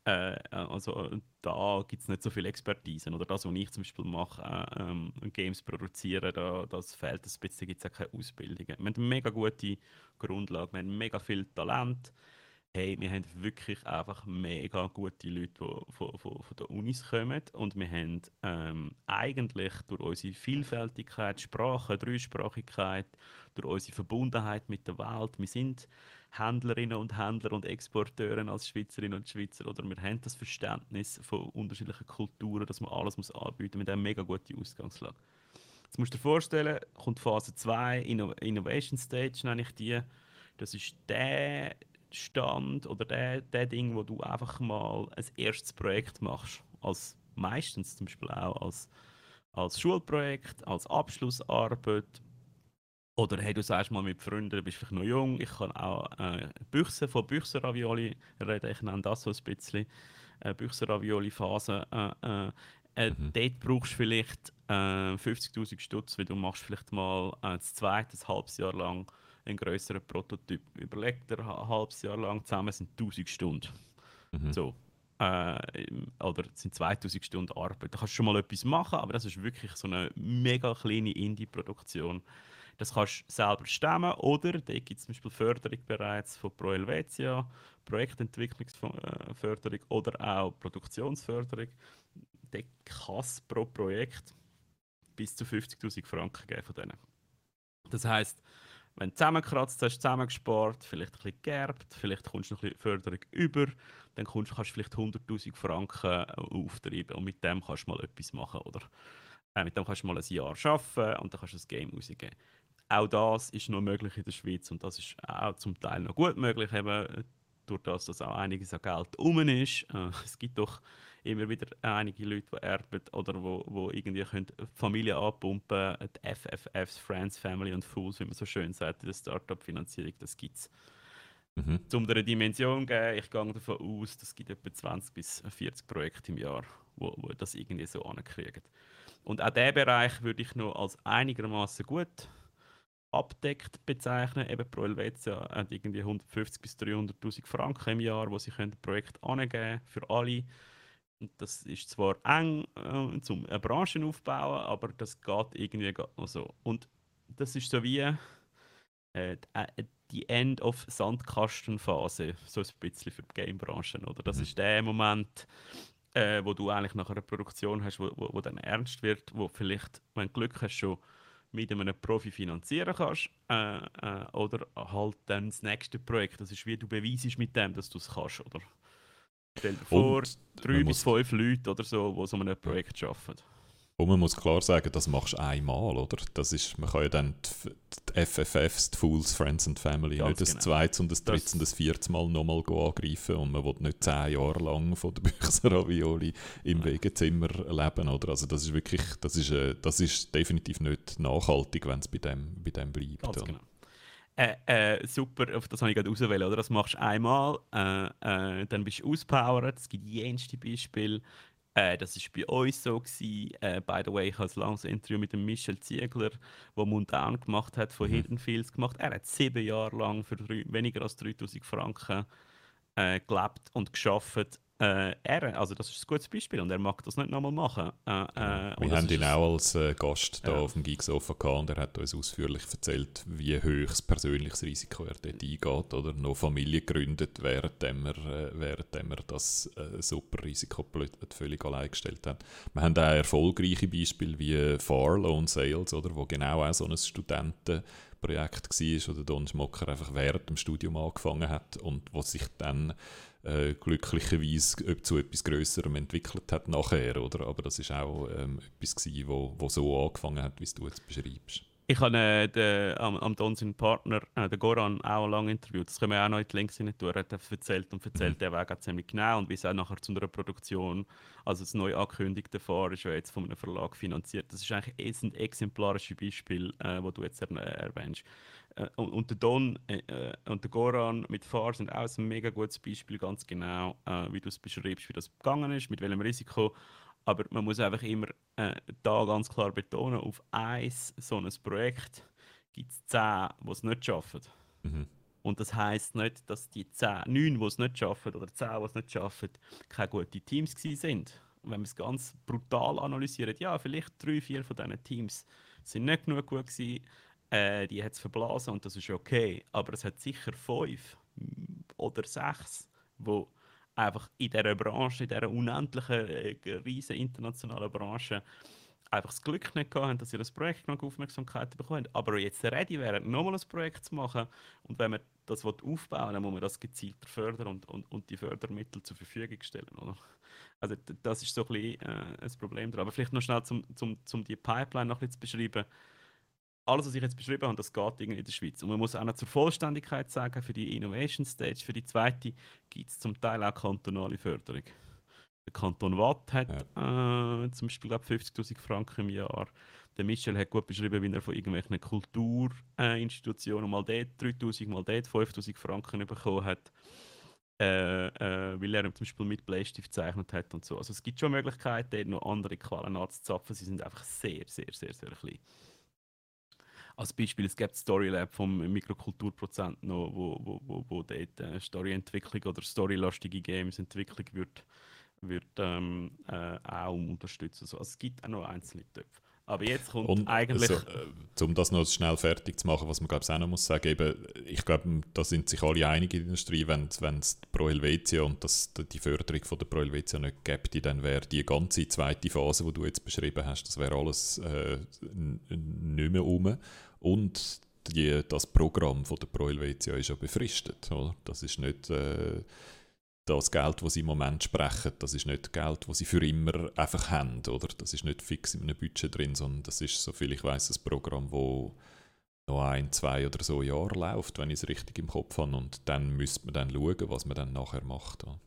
Äh, äh, also äh, da gibt es nicht so viel Expertise. Oder das, was ich zum Beispiel mache, äh, ähm, Games produzieren, da, das fehlt ein bisschen, gibt es auch keine Ausbildungen. Wir haben eine mega gute Grundlage, wir haben mega viel Talent. Hey, wir haben wirklich einfach mega gute Leute, die von, von, von der Unis kommen und wir haben ähm, eigentlich durch unsere Vielfältigkeit, Sprache, Dreisprachigkeit, durch unsere Verbundenheit mit der Welt, wir sind Händlerinnen und Händler und Exporteuren als Schweizerinnen und Schweizer oder wir haben das Verständnis von unterschiedlichen Kulturen, dass man alles muss anbieten mit einer mega guten Ausgangslage. Jetzt musst du dir vorstellen, kommt Phase 2, Inno Innovation Stage nenne ich die. Das ist der Stand oder der, der Ding, wo du einfach mal ein erstes Projekt machst. Als meistens zum Beispiel auch als, als Schulprojekt, als Abschlussarbeit, oder hey, du sagst mal mit Freunden, du bist vielleicht noch jung, ich kann auch äh, Büchse von Büchsenravioli reden, ich nenne das so ein bisschen, äh, Büchsenravioli-Phase. Äh, äh, äh, mhm. Dort brauchst du vielleicht äh, 50'000 Stutz, weil du machst vielleicht mal äh, das zweite, ein halbes Jahr lang einen größeren Prototyp. Überleg dir ein halbes Jahr lang zusammen sind 1000 Stunden. Mhm. So. Äh, oder sind 2000 Stunden Arbeit. Da kannst du schon mal etwas machen, aber das ist wirklich so eine mega kleine Indie-Produktion. Das kannst du selber stemmen oder da gibt es zum Beispiel Förderung bereits von Pro Helvetia, Projektentwicklungsförderung oder auch Produktionsförderung. Da kann es pro Projekt bis zu 50.000 Franken geben von denen. Das heisst, wenn du zusammengekratzt hast, zusammengespart, vielleicht ein bisschen geerbt, vielleicht kommst du noch ein bisschen Förderung über, dann kannst du vielleicht 100'000 Franken auftreiben und mit dem kannst du mal etwas machen, oder? Äh, mit dem kannst du mal ein Jahr arbeiten und dann kannst du das Game rausgeben. Auch das ist noch möglich in der Schweiz und das ist auch zum Teil noch gut möglich, eben durch das, dass auch einiges an Geld um ist. Äh, es gibt doch immer wieder einige Leute, die erben oder wo, wo irgendwie können Familie anpumpen die FFFs, Friends, Family und Fools, wie man so schön sagt, in der Startup-Finanzierung, das gibt es. Mhm. Um eine Dimension zu geben, ich gehe davon aus, es gibt etwa 20 bis 40 Projekte im Jahr, wo, wo das irgendwie so ankriegen. Und auch diesen Bereich würde ich noch als einigermaßen gut abdeckt bezeichnen. Eben Pro Helvetia hat irgendwie 150 bis 300.000 Franken im Jahr, wo sie können ein Projekt angeben für alle. Und das ist zwar eng äh, zum eine Branche aufbauen, aber das geht irgendwie noch so. Und das ist so wie äh, äh, die End of Sandkastenphase, so ein bisschen für die Game-Branche. Oder das mhm. ist der Moment, äh, wo du eigentlich nach einer Produktion hast, wo, wo, wo dann ernst wird, wo vielleicht, wenn du Glück hast, schon mit einem Profi finanzieren kannst äh, äh, oder halt dann das nächste Projekt. Das ist wie du beweisest mit dem, dass du es kannst. Oder? Stell dir vor, drei bis fünf Leute oder so, die so ein Projekt arbeiten. Und man muss klar sagen, das machst du einmal, oder? Das ist, man kann ja dann die, die FFFs, die Fools, Friends and Family, Ganz nicht das genau. zweites und das drittes und das viertes Mal nochmal angreifen und man will nicht zehn Jahre lang von der Büchser-Ravioli im Wegezimmer leben, oder? Also das ist wirklich, das ist, äh, das ist definitiv nicht nachhaltig, wenn es bei dem, bei dem bleibt. Ganz genau. Äh, äh, super, auf das habe ich gerade ausgewählt, oder? Das machst du einmal, äh, äh dann bist du auspowert, es gibt jenste Beispiele, Äh, das war bei uns so. Gewesen. Äh, by the way, ich habe ein langes Interview mit dem Michel Ziegler, der Munddown gemacht hat, von mhm. Hidden Fields gemacht. Er hat sieben Jahre lang für drei, weniger als 3000 Franken gelebt und geschafft äh, er, also das ist ein gutes Beispiel und er mag das nicht nochmal machen. Äh, äh, Wir haben ihn auch als äh, Gast da ja. auf dem Gigsofa gehabt und er hat uns ausführlich erzählt, wie hoch das persönliches Risiko er dort eingeht oder noch Familie gegründet, während er, äh, während er das äh, super Risiko völlig allein gestellt hat. Wir haben auch erfolgreiche Beispiele wie Far Loan Sales, oder, wo genau auch so ein Studentenprojekt war, wo der Don Schmocker einfach während dem Studium angefangen hat und wo sich dann äh, glücklicherweise zu etwas Größerem entwickelt hat nachher, oder? Aber das ist auch ähm, etwas gewesen, wo, wo so angefangen hat, wie du es beschreibst. Ich habe äh, den, am, am Don seinen Partner, äh, den Goran, auch lange interviewt. Das können wir auch noch in die Links rein tun. Er hat erzählt und erzählt mhm. der Weg auch ziemlich genau und wie es auch nachher zu einer Produktion, also das neu angekündigte Fahr ist ja jetzt von einem Verlag finanziert. Das ist eigentlich ein exemplarisches Beispiel, äh, wo du jetzt er, erwähnst. Äh, und, der Don äh, äh, und der Goran mit Fahr sind auch ein mega gutes Beispiel, ganz genau, äh, wie du es beschreibst, wie das gegangen ist, mit welchem Risiko. Aber man muss einfach immer äh, da ganz klar betonen, auf eins so ein Projekt gibt es zehn, die es nicht schaffen. Mhm. Und das heisst nicht, dass die zehn, neun, die es nicht schaffen, oder zehn, die es nicht schaffen, keine guten Teams sind. Und wenn man es ganz brutal analysiert, ja, vielleicht drei, vier von diesen Teams sind nicht genug gut gewesen, äh, die hat es verblasen und das ist okay. Aber es hat sicher fünf oder sechs, die einfach in dieser Branche, in dieser unendlichen, äh, riesen internationalen Branche, einfach das Glück nicht haben, dass sie das Projekt genug Aufmerksamkeit bekommen. Aber jetzt ready wären, nochmal ein Projekt zu machen. Und wenn man das aufbauen will, dann muss man das gezielter fördern und, und, und die Fördermittel zur Verfügung stellen. Oder? Also das ist so ein bisschen äh, ein Problem dran. Aber vielleicht noch schnell, um zum, zum die Pipeline noch ein bisschen zu beschreiben alles, was ich jetzt beschrieben habe, das geht irgendwie in der Schweiz. Und man muss auch noch zur Vollständigkeit sagen, für die Innovation Stage, für die zweite, gibt es zum Teil auch kantonale Förderung. Der Kanton Watt hat ja. äh, zum Beispiel 50'000 Franken im Jahr. Der Michel hat gut beschrieben, wie er von irgendwelchen Kulturinstitutionen äh, mal dort 3'000, mal dort 5'000 Franken bekommen hat. Äh, äh, weil er zum Beispiel mit Bleistift gezeichnet hat und so. Also es gibt schon Möglichkeiten, dort noch andere Quellen anzuzapfen. Sie sind einfach sehr, sehr, sehr, sehr klein. Als Beispiel, es gibt Storylab vom Mikrokulturprozent noch, wo, wo, wo, wo dort äh, Storyentwicklung oder storylastige Games-Entwicklung wird, wird ähm, äh, auch unterstützen. Also, es gibt auch noch einzelne Töpfe. Aber jetzt kommt und eigentlich. Also, äh, um das noch schnell fertig zu machen, was man glaube ich auch noch muss sagen, eben, ich glaube, da sind sich alle einig in der Industrie, wenn es Pro Helvetia und das, die Förderung von der Pro Helvetia nicht gäbe, dann wäre die ganze zweite Phase, die du jetzt beschrieben hast, das wäre alles äh, nicht mehr um. Und die, das Programm von der Pro Helvetia ist ja befristet. Oder? Das ist nicht äh, das Geld, das sie im Moment sprechen, das ist nicht Geld, das sie für immer einfach haben. Oder? Das ist nicht fix in einem Budget drin, sondern das ist, soviel ich weiß, ein Programm, das noch ein, zwei oder so Jahre läuft, wenn ich es richtig im Kopf habe. Und dann müsste man dann schauen, was man dann nachher macht. Oder?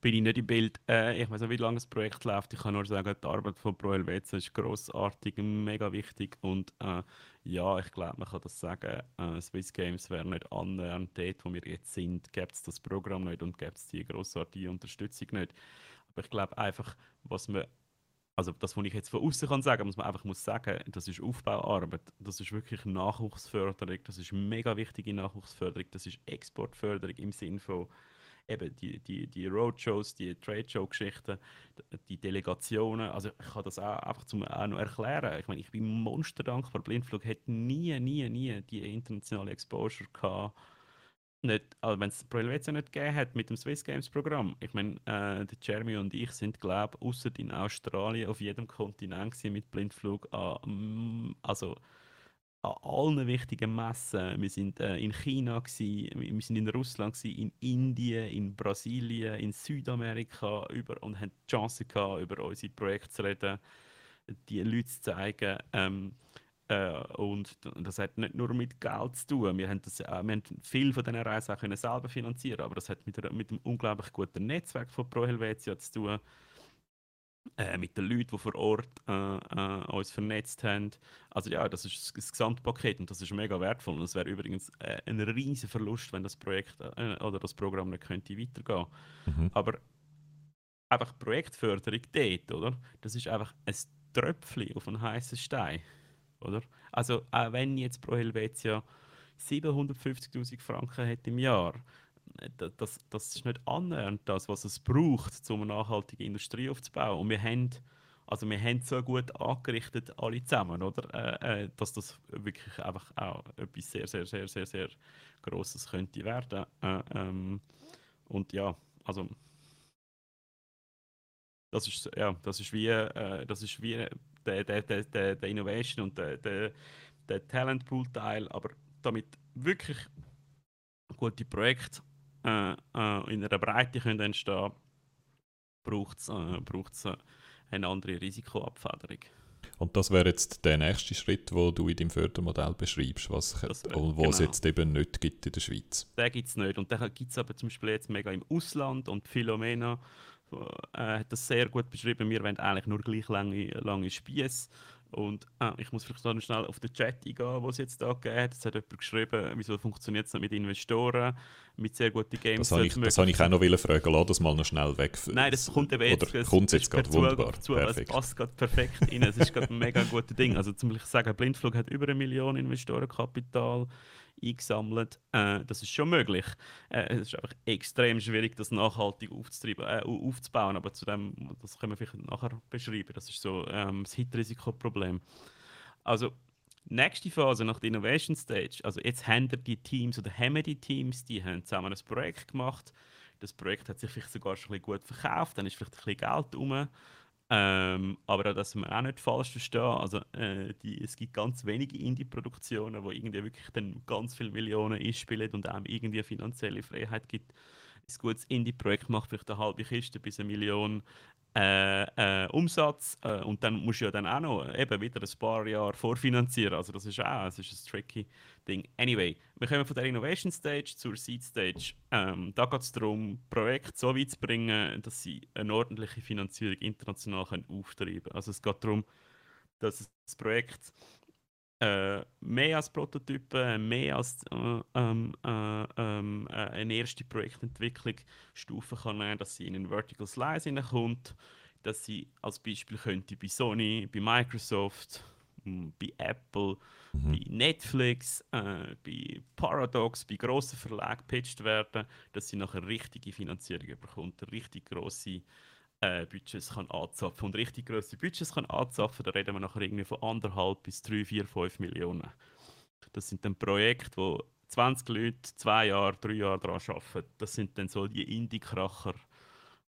Bin ich nicht im Bild. Äh, ich weiß nicht, wie lange das Projekt läuft. Ich kann nur sagen, die Arbeit von Pro Helvetia ist grossartig, mega wichtig und äh, ja, ich glaube, man kann das sagen. Äh, Swiss Games wäre nicht annähernd dort, wo wir jetzt sind, gäbe es das Programm nicht und gäbe es die grossartige Unterstützung nicht. Aber ich glaube einfach, was man also das, was ich jetzt von außen kann sagen, muss man einfach muss sagen, das ist Aufbauarbeit, das ist wirklich Nachwuchsförderung, das ist mega wichtige Nachwuchsförderung, das ist Exportförderung im Sinne von eben die, die, die Roadshows, die Trade-Show-Geschichten, die Delegationen. Also ich kann das auch einfach zum auch noch erklären. Ich meine, ich bin monsterdankbar. Blindflug hat nie, nie, nie die internationale Exposure gehabt. Nicht, also wenn es Pro Helvetia nicht gegeben hat mit dem Swiss Games Programm. Ich meine, äh, der Jeremy und ich sind, glaube ich, außer in Australien auf jedem Kontinent mit Blindflug an, also an allen wichtigen Messen. Wir sind äh, in China, gewesen, wir sind in Russland, gewesen, in Indien, in Brasilien, in Südamerika über, und haben die Chance gehabt, über unsere Projekte zu reden, die Leute zu zeigen. Ähm, äh, und das hat nicht nur mit Geld zu tun. Wir haben, das, äh, wir haben viel von diesen Reisen auch können selber finanzieren aber das hat mit, mit einem unglaublich guten Netzwerk von Pro Helvetia zu tun äh, mit den Leuten, die vor Ort äh, äh, uns vernetzt haben. Also ja, das ist das Gesamtpaket und das ist mega wertvoll. Und es wäre übrigens äh, ein riesiger Verlust, wenn das Projekt oder das Programm nicht könnte weitergehen. Mhm. Aber einfach Projektförderung dort, oder? Das ist einfach ein Tröpfchen auf einen heißen Stein, oder? Also auch wenn jetzt Pro Helvetia 750.000 Franken hat im Jahr, das, das ist nicht annähernd das, was es braucht, um eine nachhaltige Industrie aufzubauen. Und wir haben, also wir haben so gut angerichtet, alle zusammen, oder? Äh, äh, dass das wirklich einfach auch etwas sehr, sehr, sehr, sehr, sehr Grosses könnte werden. Äh, ähm, und ja, also das ist, ja, das ist wie, äh, das ist wie der, der, der, der, Innovation und der, der, der Talent Pool Teil, aber damit wirklich gute Projekte äh, äh, in einer Breite können entstehen braucht es äh, eine andere Risikoabfederung. Und das wäre jetzt der nächste Schritt, wo du in deinem Fördermodell beschreibst, was wär, genau. es jetzt eben nicht gibt in der Schweiz. Den gibt es nicht. Und den gibt es aber zum Beispiel jetzt mega im Ausland und Philomena äh, hat das sehr gut beschrieben. Wir wollen eigentlich nur gleich lange, lange Spieße. Und äh, ich muss vielleicht noch schnell auf den Chat eingehen, was es jetzt da gegeben hat. Es hat jemand geschrieben, wieso funktioniert es nicht mit Investoren, mit sehr guten Games. Das habe ich, das habe ich auch noch fragen, lass das mal noch schnell weg. Nein, das kommt eben jetzt. Oder kommt jetzt gerade wunderbar, zu, perfekt. Es passt gerade perfekt rein. Es ist gerade ein mega gutes Ding. Also zum Beispiel sagen, Blindflug hat über eine Million Investorenkapital eingesammelt. Äh, das ist schon möglich. Äh, es ist einfach extrem schwierig, das nachhaltig aufzutreiben, äh, aufzubauen. Aber zu dem, das können wir vielleicht nachher beschreiben. Das ist so ähm, das Hit-Risikoproblem. Also nächste Phase nach der Innovation Stage, also jetzt haben die Teams oder haben die Teams, die haben zusammen ein Projekt gemacht. Das Projekt hat sich vielleicht sogar schon ein bisschen gut verkauft, dann ist vielleicht ein bisschen Geld rum. Ähm, aber auch, dass man auch nicht falsch verstehen, also äh, die, es gibt ganz wenige Indie-Produktionen, wo irgendwie wirklich dann ganz viele Millionen einspielen und einem irgendwie finanzielle Freiheit gibt. Ein gutes Indie-Projekt macht vielleicht eine halbe Kiste bis eine Million äh, äh, Umsatz äh, und dann musst du ja dann auch noch eben wieder ein paar Jahre vorfinanzieren. Also das ist auch das ist ein tricky Ding. Anyway, wir kommen von der Innovation Stage zur Seed Stage. Ähm, da geht es darum, Projekte so weit zu bringen, dass sie eine ordentliche Finanzierung international können auftreiben können. Also es geht darum, dass das Projekt äh, mehr als Prototypen, mehr als äh, ähm, äh, ähm, äh, eine erste Projektentwicklung Stufen kann nehmen, dass sie in einen Vertical Slice hineinkommt, dass sie als Beispiel könnte bei Sony, bei Microsoft, hm, bei Apple, mhm. bei Netflix, äh, bei Paradox, bei grossen Verlagen gepitcht werden, dass sie nachher richtige Finanzierung bekommt, richtig grosse äh, Budgets kann anzapfen. Und richtig grosse Budgets kann anzapfen, da reden wir nachher irgendwie von anderthalb bis drei, vier, fünf Millionen. Das sind dann Projekte, wo 20 Leute zwei Jahre, drei Jahre daran arbeiten. Das sind dann so die Indie-Kracher,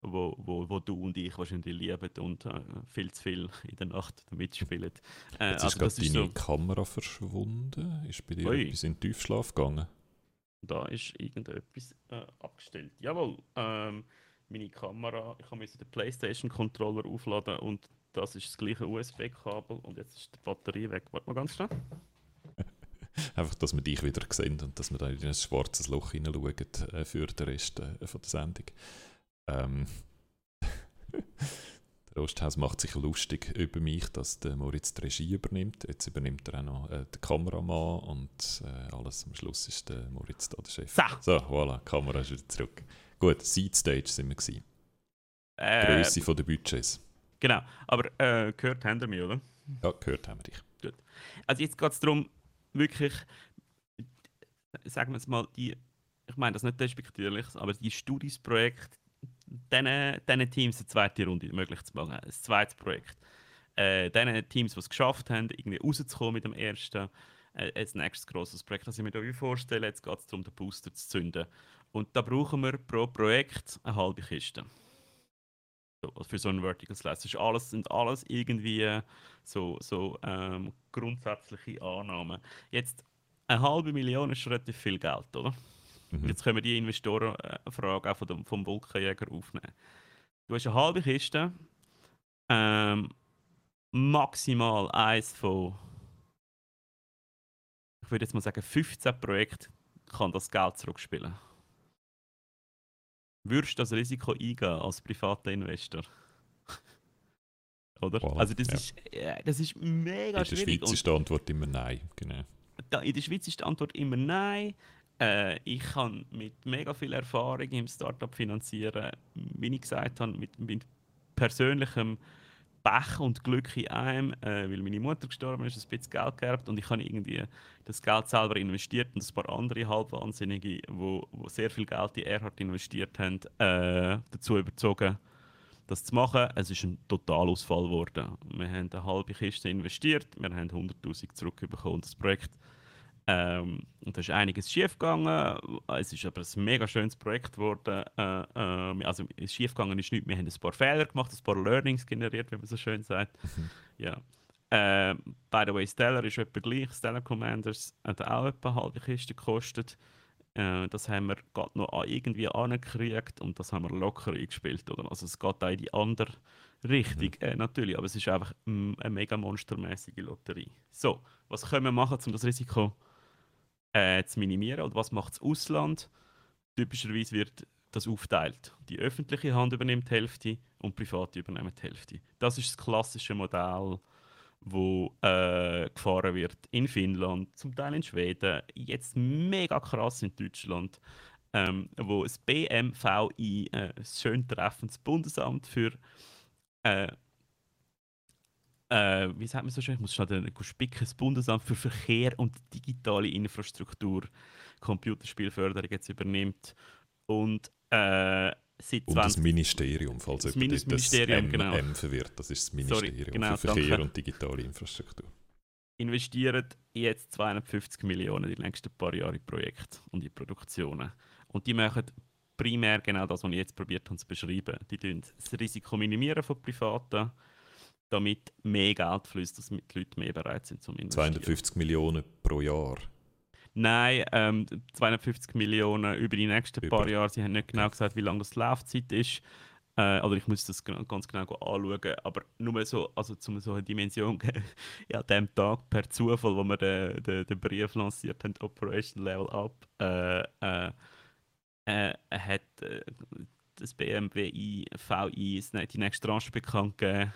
wo, wo, wo du und ich wahrscheinlich lieben und äh, viel zu viel in der Nacht mitspielen. Äh, Jetzt ist also, gerade deine so Kamera verschwunden. Ist bei dir Ui. etwas in den Tiefschlaf gegangen? Da ist irgendetwas äh, abgestellt. Jawohl. Ähm, meine Kamera, ich musste den PlayStation-Controller aufladen und das ist das gleiche USB-Kabel und jetzt ist die Batterie weg. Warte mal ganz schnell. Einfach, dass wir dich wieder sehen und dass wir da in ein schwarzes Loch hineinschauen äh, für den Rest äh, von der Sendung. Ähm, der Osthaus macht sich lustig über mich, dass der Moritz die Regie übernimmt. Jetzt übernimmt er auch noch äh, den Kameramann und äh, alles. Am Schluss ist der Moritz da der Chef. So, so voilà, die Kamera ist wieder zurück. Gut, Seed Stage sind wir gewesen. Äh, Größe von der Budgets. Genau, aber äh, gehört haben wir mich, oder? Ja, gehört haben wir dich. Gut. Also jetzt geht es darum, wirklich, sagen wir es mal, die, ich meine das nicht despektierlich, aber die Studiesprojekte, diesen Teams eine zweite Runde möglich zu machen, ein zweites Projekt. Äh, diesen Teams, die es geschafft haben, irgendwie rauszukommen mit dem ersten, äh, ein nächstes grosses Projekt, das ich mir hier vorstelle. Jetzt geht es darum, den Booster zu zünden. Und da brauchen wir pro Projekt eine halbe Kiste. So, für so einen Vertical Slice. Das ist alles, sind alles irgendwie so, so ähm, grundsätzliche Annahmen. Jetzt, eine halbe Million ist relativ viel Geld, oder? Mhm. Jetzt können wir die Investorenfrage auch vom, vom Wolkenjäger aufnehmen. Du hast eine halbe Kiste, ähm, maximal eins von, ich würde jetzt mal sagen, 15 Projekten kann das Geld zurückspielen würdest du das Risiko eingehen als privater Investor? Oder? Voilà, also das, ja. ist, äh, das ist mega schwierig. In der Schweiz ist die Antwort immer nein. Genau. Da, in der Schweiz ist die Antwort immer nein. äh, ich habe mit mega viel Erfahrung im Startup finanzieren, wie ich gesagt habe, mit, mit persönlichem Pech und Glück in einem, äh, weil meine Mutter gestorben ist, ein bisschen Geld geerbt und ich habe irgendwie das Geld selber investiert und ein paar andere Halbwahnsinnige, wo, wo sehr viel Geld in Erhard investiert haben, äh, dazu überzogen, das zu machen. Es ist ein Totalausfall geworden. Wir haben eine halbe Kiste investiert, wir haben 100'000 zurückbekommen. Das Projekt ähm, und da ist einiges schiefgegangen. Es ist aber ein mega schönes Projekt geworden. Äh, äh, also schiefgegangen ist nicht. Wir haben ein paar Fehler gemacht, ein paar Learnings generiert, wie man so schön sagt. Mhm. Ja. Äh, by the way, Stellar ist etwa gleich. Stellar Commanders hat auch etwa eine halbe Kiste gekostet. Äh, das haben wir gerade noch irgendwie angekriegt und das haben wir locker eingespielt. Oder? Also es geht auch in die andere Richtung, mhm. äh, natürlich, aber es ist einfach mm, eine mega monstermäßige Lotterie. So, was können wir machen, um das Risiko äh, zu minimieren. Und was macht das Ausland? Typischerweise wird das aufteilt. Die öffentliche Hand übernimmt die Hälfte und private übernehmen die Hälfte. Das ist das klassische Modell, wo äh, gefahren wird in Finnland, zum Teil in Schweden, jetzt mega krass in Deutschland, ähm, wo das BMVI, äh, schön treffendes Bundesamt für äh, äh, wie sagt man so schön, ich muss schnell spicken, das Bundesamt für Verkehr und digitale Infrastruktur Computerspielförderung jetzt übernimmt. Und äh, seit und das Ministerium, falls das jemand Ministerium, das genau. M verwirrt, das ist das Ministerium Sorry, genau, für Verkehr danke. und digitale Infrastruktur. Investieren jetzt 250 Millionen die nächsten paar Jahre in Projekte und in Produktionen. Und die machen primär genau das, was ich jetzt probiert habe zu beschreiben. Die minimieren das Risiko minimieren von Privaten damit mehr Geld fließt, dass die Leute mehr bereit sind zu investieren. 250 Millionen pro Jahr? Nein, ähm, 250 Millionen über die nächsten über. paar Jahre. Sie haben nicht genau gesagt, wie lange das Laufzeit ist. Äh, oder ich muss das ganz genau anschauen. Aber nur so, also zum so eine Dimension ja, an dem Tag per Zufall, wo wir den, den, den Brief lanciert haben, Operation Level Up, äh, äh, äh, hat äh, das BMWI, VI die nächste Tranche bekannt gegeben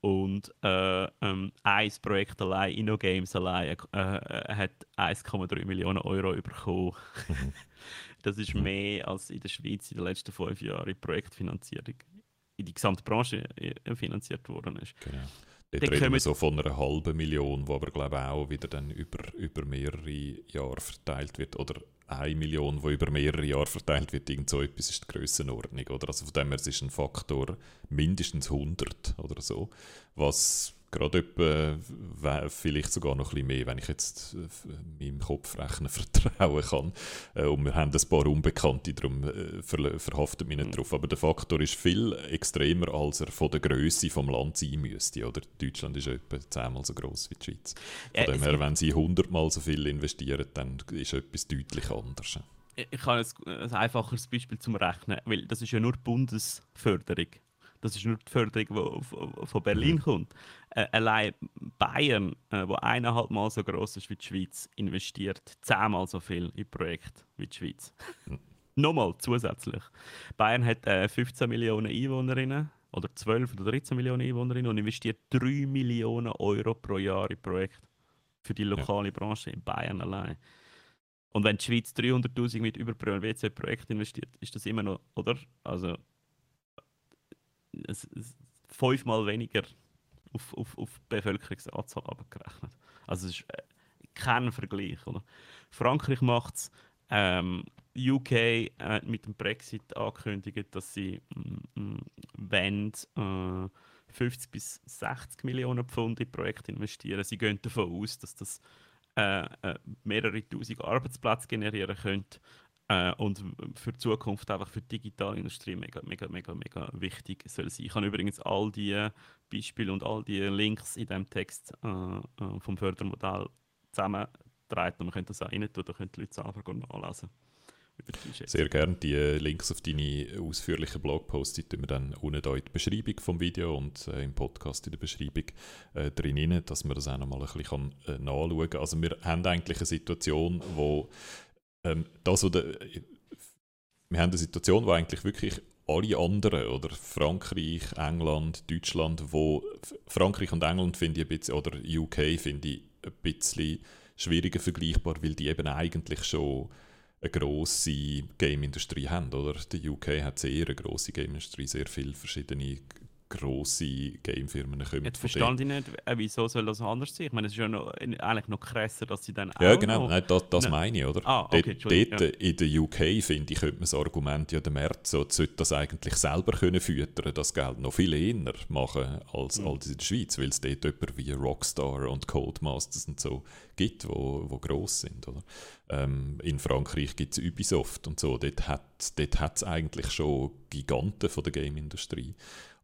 und äh, ähm, ein Projekt allein, InnoGames allein, äh, äh hat 1,3 Millionen Euro bekommen. Mhm. das ist mhm. mehr als in der Schweiz in den letzten fünf Jahren Projektfinanzierung in die gesamte Branche äh, finanziert worden ist. Genau. Dort reden wir so von einer halben Million, die aber glaube ich auch wieder dann über, über mehrere Jahre verteilt wird. Oder eine Million, die über mehrere Jahre verteilt wird. Irgend so etwas ist die Grössenordnung. Oder? Also von dem her es ist ein Faktor mindestens 100 oder so, was gerade etwa, vielleicht sogar noch ein bisschen mehr, wenn ich jetzt äh, meinem Kopfrechnen vertrauen kann. Äh, und wir haben ein paar Unbekannte, darum äh, ver verhaftet mich nicht mhm. drauf. Aber der Faktor ist viel extremer, als er von der Größe vom Land sein müsste. Oder Deutschland ist etwa zehnmal so groß wie die Schweiz. Von ja, dem her, wenn sie hundertmal so viel investieren, dann ist etwas deutlich anders. Ich habe ein, einfacheres Beispiel zum Rechnen, weil das ist ja nur Bundesförderung. Das ist nur die Förderung, die von Berlin mhm. kommt. Äh, allein Bayern, äh, wo eineinhalb Mal so groß ist wie die Schweiz, investiert zehnmal so viel in Projekte wie die Schweiz. Mhm. Nochmal zusätzlich. Bayern hat äh, 15 Millionen Einwohnerinnen oder 12 oder 13 Millionen Einwohnerinnen und investiert 3 Millionen Euro pro Jahr in Projekte für die lokale ja. Branche in Bayern allein. Und wenn die Schweiz 300.000 mit über WC Projekt investiert, ist das immer noch, oder? Also es, es, fünfmal weniger auf, auf, auf Bevölkerungsanzahl abgerechnet. Also es ist äh, kein Vergleich. Oder? Frankreich macht es. Ähm, UK äh, mit dem Brexit angekündigt, dass sie mm, mm wollen, äh, 50 bis 60 Millionen Pfund in Projekte investieren. Sie gehen davon aus, dass das äh, äh mehrere tausend Arbeitsplätze generieren könnte. Äh, und für die Zukunft einfach für die digitale Industrie mega, mega, mega, mega wichtig soll sein. Ich habe übrigens all die Beispiele und all die Links in dem Text äh, äh vom Fördermodell zusammengetragen und man könnte das auch rein tun, da können die Leute selber nachlesen. Sehr gerne. Die Links auf deine ausführlichen Blogposts tun wir dann unten in die Beschreibung vom Video und äh, im Podcast in der Beschreibung äh, drin, dass man das auch noch mal ein bisschen äh, nachschauen kann. Also wir haben eigentlich eine Situation, wo ähm, das, oder, wir haben eine Situation, wo eigentlich wirklich alle anderen, oder Frankreich, England, Deutschland, wo Frankreich und England finde ich ein bisschen, oder UK finde ich ein bisschen schwieriger vergleichbar, weil die eben eigentlich schon eine grosse Game-Industrie haben, oder? Die UK hat sehr eine grosse Game-Industrie, sehr viele verschiedene grosse Gamefirmen kommen Jetzt verstehe ich nicht, äh, wieso soll das anders sein? Ich meine, es ist ja noch, eigentlich noch krasser, dass sie dann ja, auch genau, noch... Nein, das, das Nein. meine ich, oder? Ah, okay, dort Entschuldigung, dort in der UK, finde ich, könnte man das Argument, ja, der März so, sollte das eigentlich selber können füttern, das Geld noch viel eher machen als, Mhm. als in der Schweiz, weil es dort jemanden wie Rockstar und Codemasters und so gibt, wo, wo gross sind, oder? Ähm, in Frankreich gibt es Ubisoft und so, dort hat dort es eigentlich schon Giganten von der Game-Industrie.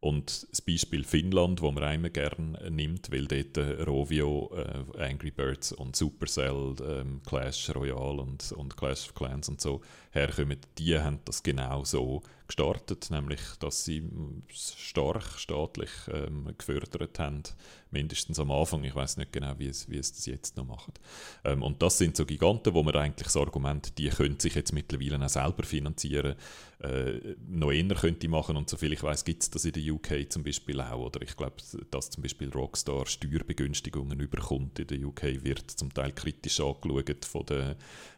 Und das Beispiel Finnland, wo man einmal gerne nimmt, weil dort äh, Rovio, äh, Angry Birds und Supercell, ähm, Clash Royale und, und Clash of Clans und so herkommen, die haben das genau so gestartet, nämlich dass sie stark staatlich ähm, gefördert haben, mindestens am Anfang. Ich weiß nicht genau, wie es, wie es das jetzt noch macht. Ähm, und das sind so Giganten, wo man eigentlich das Argument, die können sich jetzt mittlerweile auch selber finanzieren, äh, noch eher könnte machen. Und soviel ich weiß, gibt es das in der UK zum Beispiel auch. Oder ich glaube, dass zum Beispiel Rockstar Steuerbegünstigungen überkommt in der UK, wird zum Teil kritisch angeschaut von den,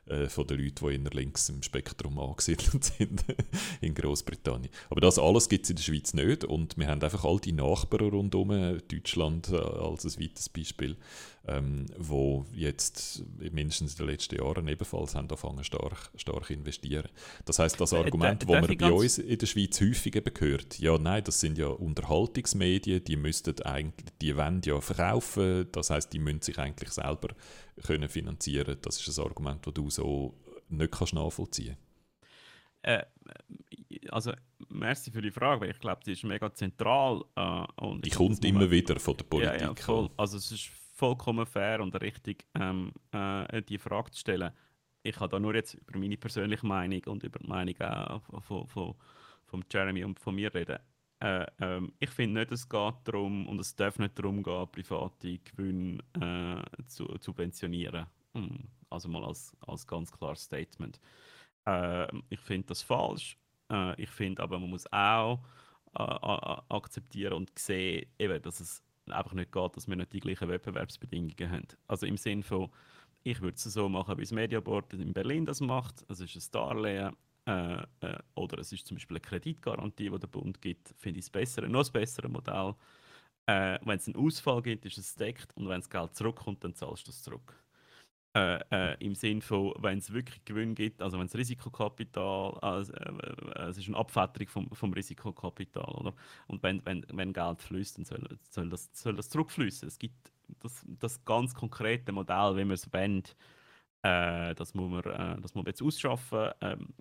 äh, von den Leuten, die inner links im Spektrum angesiedelt sind in Großbritannien. Aber das alles gibt es in der Schweiz nicht. Und wir haben einfach all die Nachbarn rundherum, Deutschland äh, als ein weiteres Beispiel, ähm, wo jetzt mindestens in den letzten Jahren ebenfalls haben angefangen stark, stark investieren. Das heißt, das Äh, Argument, darf wo man bei uns in der Schweiz häufig eben hört, ja, nein, das sind ja Unterhaltungsmedien, die müssten eigentlich, die wollen ja verkaufen, das heißt, die müssen sich eigentlich selber können finanzieren. Das ist ein Argument, das du so nicht kannst nachvollziehen. Äh, also, merci für die Frage, weil ich glaube, die ist mega zentral. Äh, und Die ich kommt immer wieder von der Politik. Ja, ja, voll. Also es ist vollkommen fair und richtig, ähm, äh, die Frage zu stellen. Ich kann da nur jetzt über meine persönliche Meinung und über die Meinung auch von, von, von Jeremy und von mir reden. Äh, ähm, ich finde nicht, es geht darum und es darf nicht darum gehen, private Gewinne äh, zu subventionieren. Hm, Also mal als, als ganz klares Statement. Äh, ich finde das falsch. Äh, ich finde aber, man muss auch äh, akzeptieren und sehen, eben, dass es einfach nicht geht, dass wir nicht die gleichen Wettbewerbsbedingungen haben. Also im Sinn von, ich würde es so machen, wie das Mediaboard in Berlin das macht. Es ist ein Darlehen äh, äh, oder es ist zum Beispiel eine Kreditgarantie, die der Bund gibt. Finde ich das bessere, noch das bessere Modell. Äh, wenn es einen Ausfall gibt, ist es deckt und wenn das Geld zurückkommt, dann zahlst du es zurück. Äh, äh, Im Sinn von, wenn es wirklich Gewinn gibt, also wenn es Risikokapital, also, äh, äh, es ist eine Abfetterung vom, vom Risikokapital, oder? Und wenn, wenn, wenn Geld fließt, dann soll, soll, das, soll das zurückfließen. Es gibt das, das ganz konkrete Modell, wie man es wendet, äh, das, muss man, äh, das muss man jetzt ausschaffen. Ähm,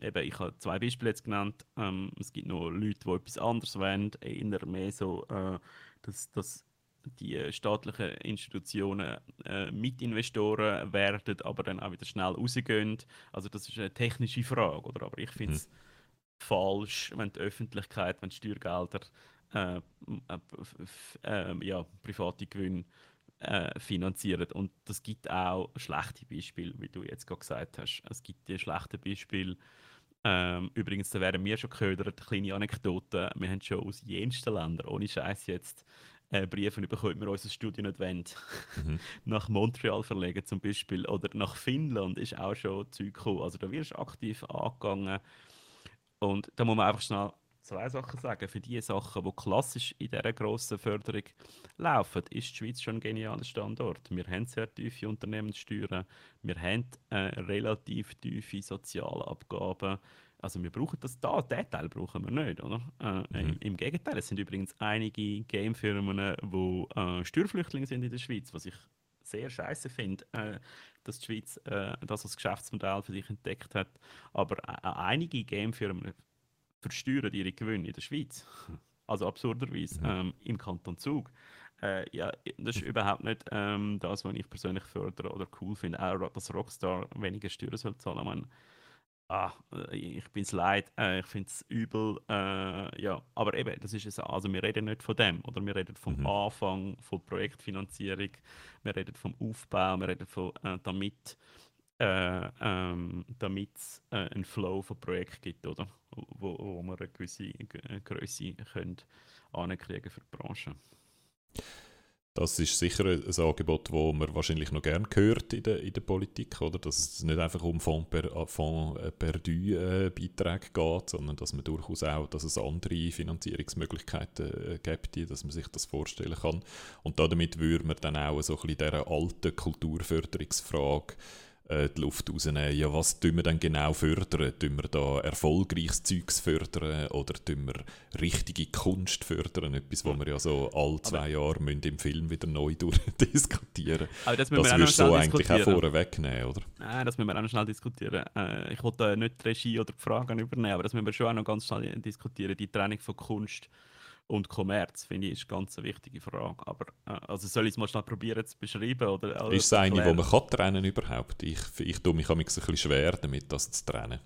eben, ich habe zwei Beispiele jetzt genannt. Ähm, es gibt noch Leute, die etwas anderes wollen, eher mehr so, äh, dass, dass die äh, staatlichen Institutionen äh, Mitinvestoren werden, aber dann auch wieder schnell rausgehen. Also das ist eine technische Frage, oder? Aber ich finde es falsch, wenn die Öffentlichkeit, wenn die Steuergelder äh, äh, ähm, ja, private Gewinne äh, finanzieren. Und das gibt auch schlechte Beispiele, wie du jetzt gerade gesagt hast. Es gibt die schlechten Beispiele. Ähm, übrigens, da wären wir schon geködert, kleine Anekdote. Wir haben schon aus jensten Ländern, ohne Scheiß jetzt, äh, Briefe bekommen, wir unser Studio nicht wollen. Mhm. nach Montreal verlegen zum Beispiel. Oder nach Finnland ist auch schon Zeug gekommen. Also da wirst du aktiv angegangen. Und da muss man einfach schnell zwei Sachen sagen. Für die Sachen, die klassisch in dieser grossen Förderung laufen, ist die Schweiz schon ein genialer Standort. Wir haben sehr tiefe Unternehmenssteuern, wir haben äh, relativ tiefe Sozialabgaben. Also wir brauchen das da, den Teil brauchen wir nicht, oder? Äh, im, Im Gegenteil, es sind übrigens einige Gamefirmen, die äh, Steuerflüchtlinge sind in der Schweiz, was ich sehr scheiße finde, äh, dass die Schweiz äh, das als Geschäftsmodell für sich entdeckt hat. Aber äh, einige Gamefirmen versteuern ihre Gewinne in der Schweiz. Also absurderweise Mhm. ähm, im Kanton Zug. Äh, ja, das ist überhaupt nicht ähm, das, was ich persönlich fördere oder cool finde. Auch, dass Rockstar weniger Steuern soll zahlen. Ich meine, ah, äh, ich bin es leid, äh, ich finde es übel. Äh, ja, aber eben, das ist es. Also wir reden nicht von dem, oder wir reden vom Mhm. Anfang, von Projektfinanzierung, wir reden vom Aufbau, wir reden von äh, damit äh, ähm, damit es äh, einen Flow von Projekten gibt, oder? Wo, wo wir eine gewisse äh, Größe können ankriegen für die Branche. Das ist sicher ein Angebot, das man wahrscheinlich noch gerne hört in der, in der Politik, oder? Dass es nicht einfach um Fond per, äh, Fond perdu äh, Beiträge geht, sondern dass man durchaus auch, dass es andere Finanzierungsmöglichkeiten äh, gibt, dass man sich das vorstellen kann. Und damit würde man dann auch so ein bisschen dieser alten Kulturförderungsfrage äh, die Luft rausnehmen. Ja, was tun wir denn genau fördern? Tun wir da erfolgreiches Zeugs fördern oder tun wir richtige Kunst fördern? Etwas, was wir ja so alle zwei Jahre müssen im Film wieder neu durchdiskutieren Aber das, das würdest du so eigentlich auch vorwegnehmen, oder? Nein, das müssen wir auch noch schnell diskutieren. Äh, ich wollte nicht die Regie oder die Fragen übernehmen, aber das müssen wir schon auch noch ganz schnell diskutieren, die Trennung von Kunst und Kommerz, finde ich, ist ganz eine wichtige Frage. Aber äh, also soll ich es mal schnell probieren zu beschreiben? Oder, ist es eine, die man kann trennen überhaupt? Ich, ich tue mich ein bisschen schwer damit, das zu trennen.